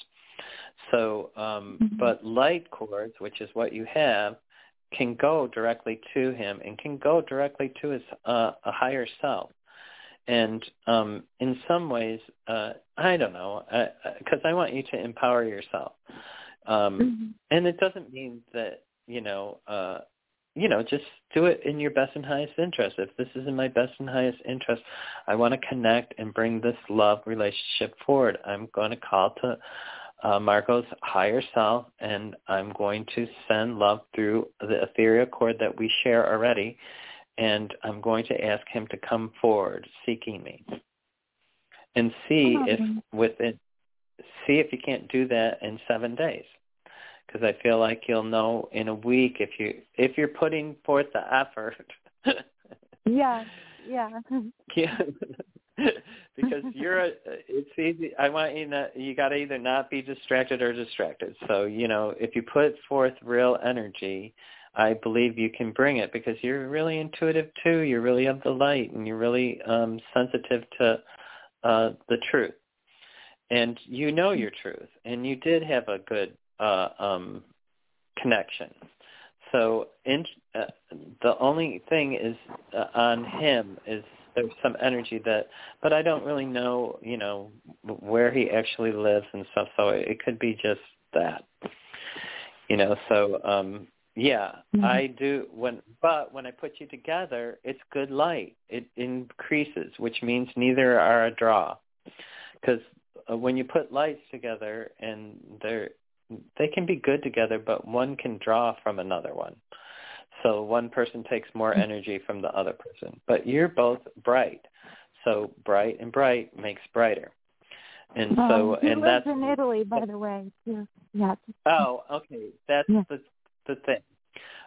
So, um, mm-hmm. but light cords, which is what you have, can go directly to him and can go directly to his uh, a higher self. And um, in some ways, uh, I don't know, because I, I want you to empower yourself. Um, mm-hmm. And it doesn't mean that you know, uh, you know, just do it in your best and highest interest. If this is in my best and highest interest, I want to connect and bring this love relationship forward. I'm going to call to uh, Marco's higher self, and I'm going to send love through the ethereal cord that we share already, and I'm going to ask him to come forward, seeking me, and see if within see if you can't do that in seven days because I feel like you'll know in a week if you if you're putting forth the effort. yeah, yeah. yeah. because you're a, it's easy i want you to you got to either not be distracted or distracted so you know if you put forth real energy i believe you can bring it because you're really intuitive too you're really of the light and you're really um sensitive to uh the truth and you know your truth and you did have a good uh, um, connection. So in, uh, the only thing is uh, on him is there's some energy that, but I don't really know, you know, where he actually lives and stuff. So it could be just that, you know. So um, yeah, mm-hmm. I do when, but when I put you together, it's good light. It increases, which means neither are a draw, because uh, when you put lights together and they're they can be good together, but one can draw from another one. So one person takes more mm-hmm. energy from the other person. But you're both bright. So bright and bright makes brighter. And so um, and that's in Italy by the way. Yeah. yeah. Oh, okay. That's yeah. the the thing.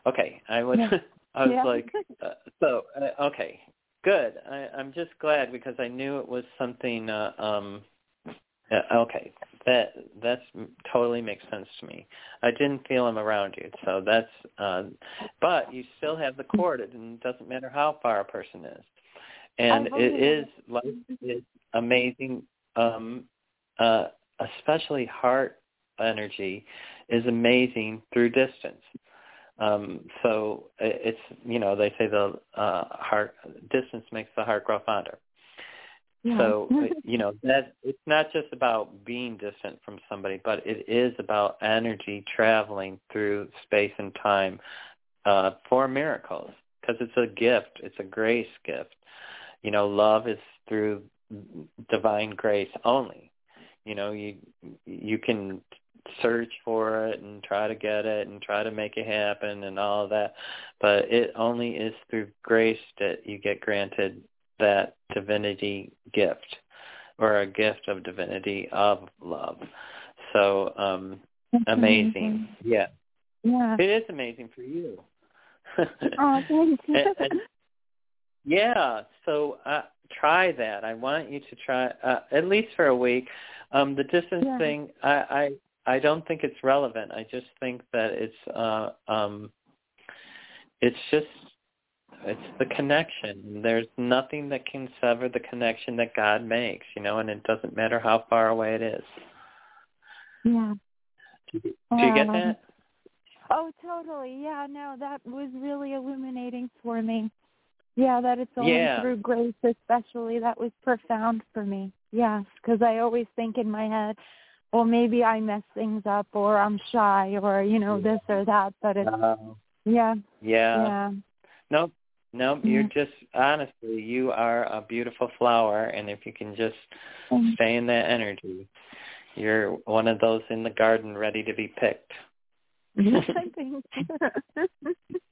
Okay. I was yeah. I was yeah. like uh, so uh, okay. Good. I I'm just glad because I knew it was something uh, um uh, okay, that that's totally makes sense to me. I didn't feel him around you, so that's. Uh, but you still have the cord, and it doesn't matter how far a person is, and it is like it's amazing. Um, uh, especially heart energy is amazing through distance. Um, so it's you know they say the uh, heart distance makes the heart grow fonder. Yeah. So you know that it's not just about being distant from somebody, but it is about energy traveling through space and time uh, for miracles because it's a gift. It's a grace gift, You know, love is through divine grace only. You know, you you can search for it and try to get it and try to make it happen and all of that, but it only is through grace that you get granted that divinity gift or a gift of divinity of love. So um amazing. Yeah. Yeah. It is amazing for you. oh, thank you. and, and, yeah, so uh, try that. I want you to try uh, at least for a week. Um, the distance Yeah. thing, I, I don't think it's relevant. I just think that it's uh, um, it's just it's the connection. There's nothing that can sever the connection that God makes, you know, and it doesn't matter how far away it is. Yeah. Do you get Um, that? Oh, totally. Yeah, no, that was really illuminating for me. Yeah, that it's only Yeah. through grace, especially. That was profound for me. Yes, because I always think in my head, well, maybe I mess things up, or I'm shy, or you know this or that. But it's Uh, yeah, yeah. yeah, Nope. Nope. You're just honestly, you are a beautiful flower, and if you can just stay in that energy, you're one of those in the garden ready to be picked.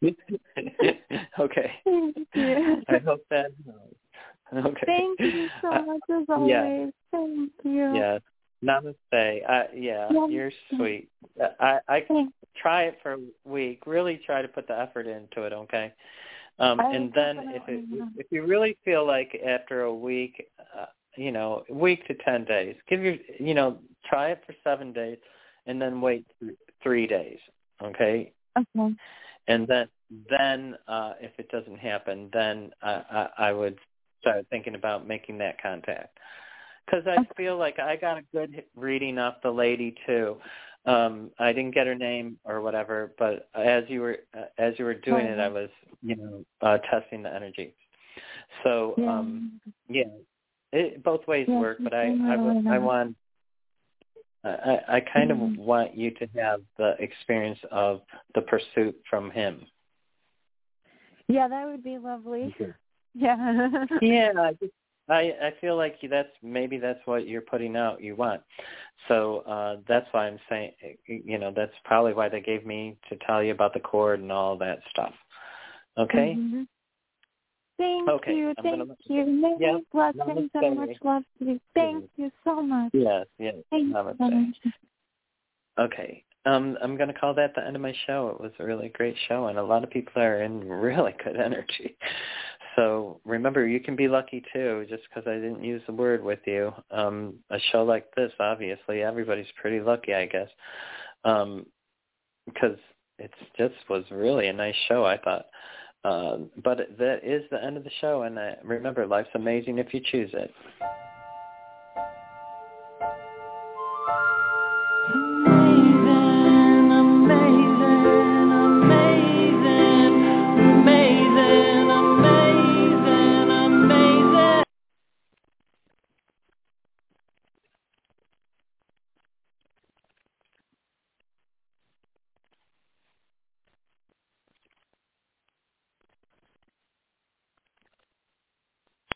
Okay. Thank you. I hope that helps. Okay. Thank you so Uh, much as yeah. always. Thank you. Yes. Namaste. Uh, yeah, Yeah. you're sweet. Uh, I I try it for a week. Really try to put the effort into it. Okay. Um, and then if it if you really feel like after a week, uh, you know, week to ten days, give your you know try it for seven days, and then wait three days. Okay. Okay. And then then uh, if it doesn't happen, then I, I, I would start thinking about making that contact. Because I feel like I got a good reading off the lady too. Um, I didn't get her name or whatever, but as you were uh, as you were doing it, I was you know uh, testing the energy. So um, yeah, it, both ways Yeah, work. But I I, I I want I, I kind of Mhm. want you to have the experience of the pursuit from him. Yeah, that would be lovely. Yeah. yeah, I just I I feel like that's maybe that's what you're putting out you want. So uh that's why I'm saying you know, that's probably why they gave me to tell you about the cord and all that stuff. Okay? Mhm. Thank Okay, you. I'm Thank you. Many Yep, blessings and much love to you. Thank you so much. Yes, yes. Thank you so much. Okay. Um, I'm going to call that the end of my show. It was a really great show, and a lot of people are in really good energy. So remember, you can be lucky too, just because I didn't use the word with you. Um, a show like this, obviously, everybody's pretty lucky, I guess, um, because it just was really a nice show, I thought. Um, but that is the end of the show, and uh, remember, life's amazing if you choose it.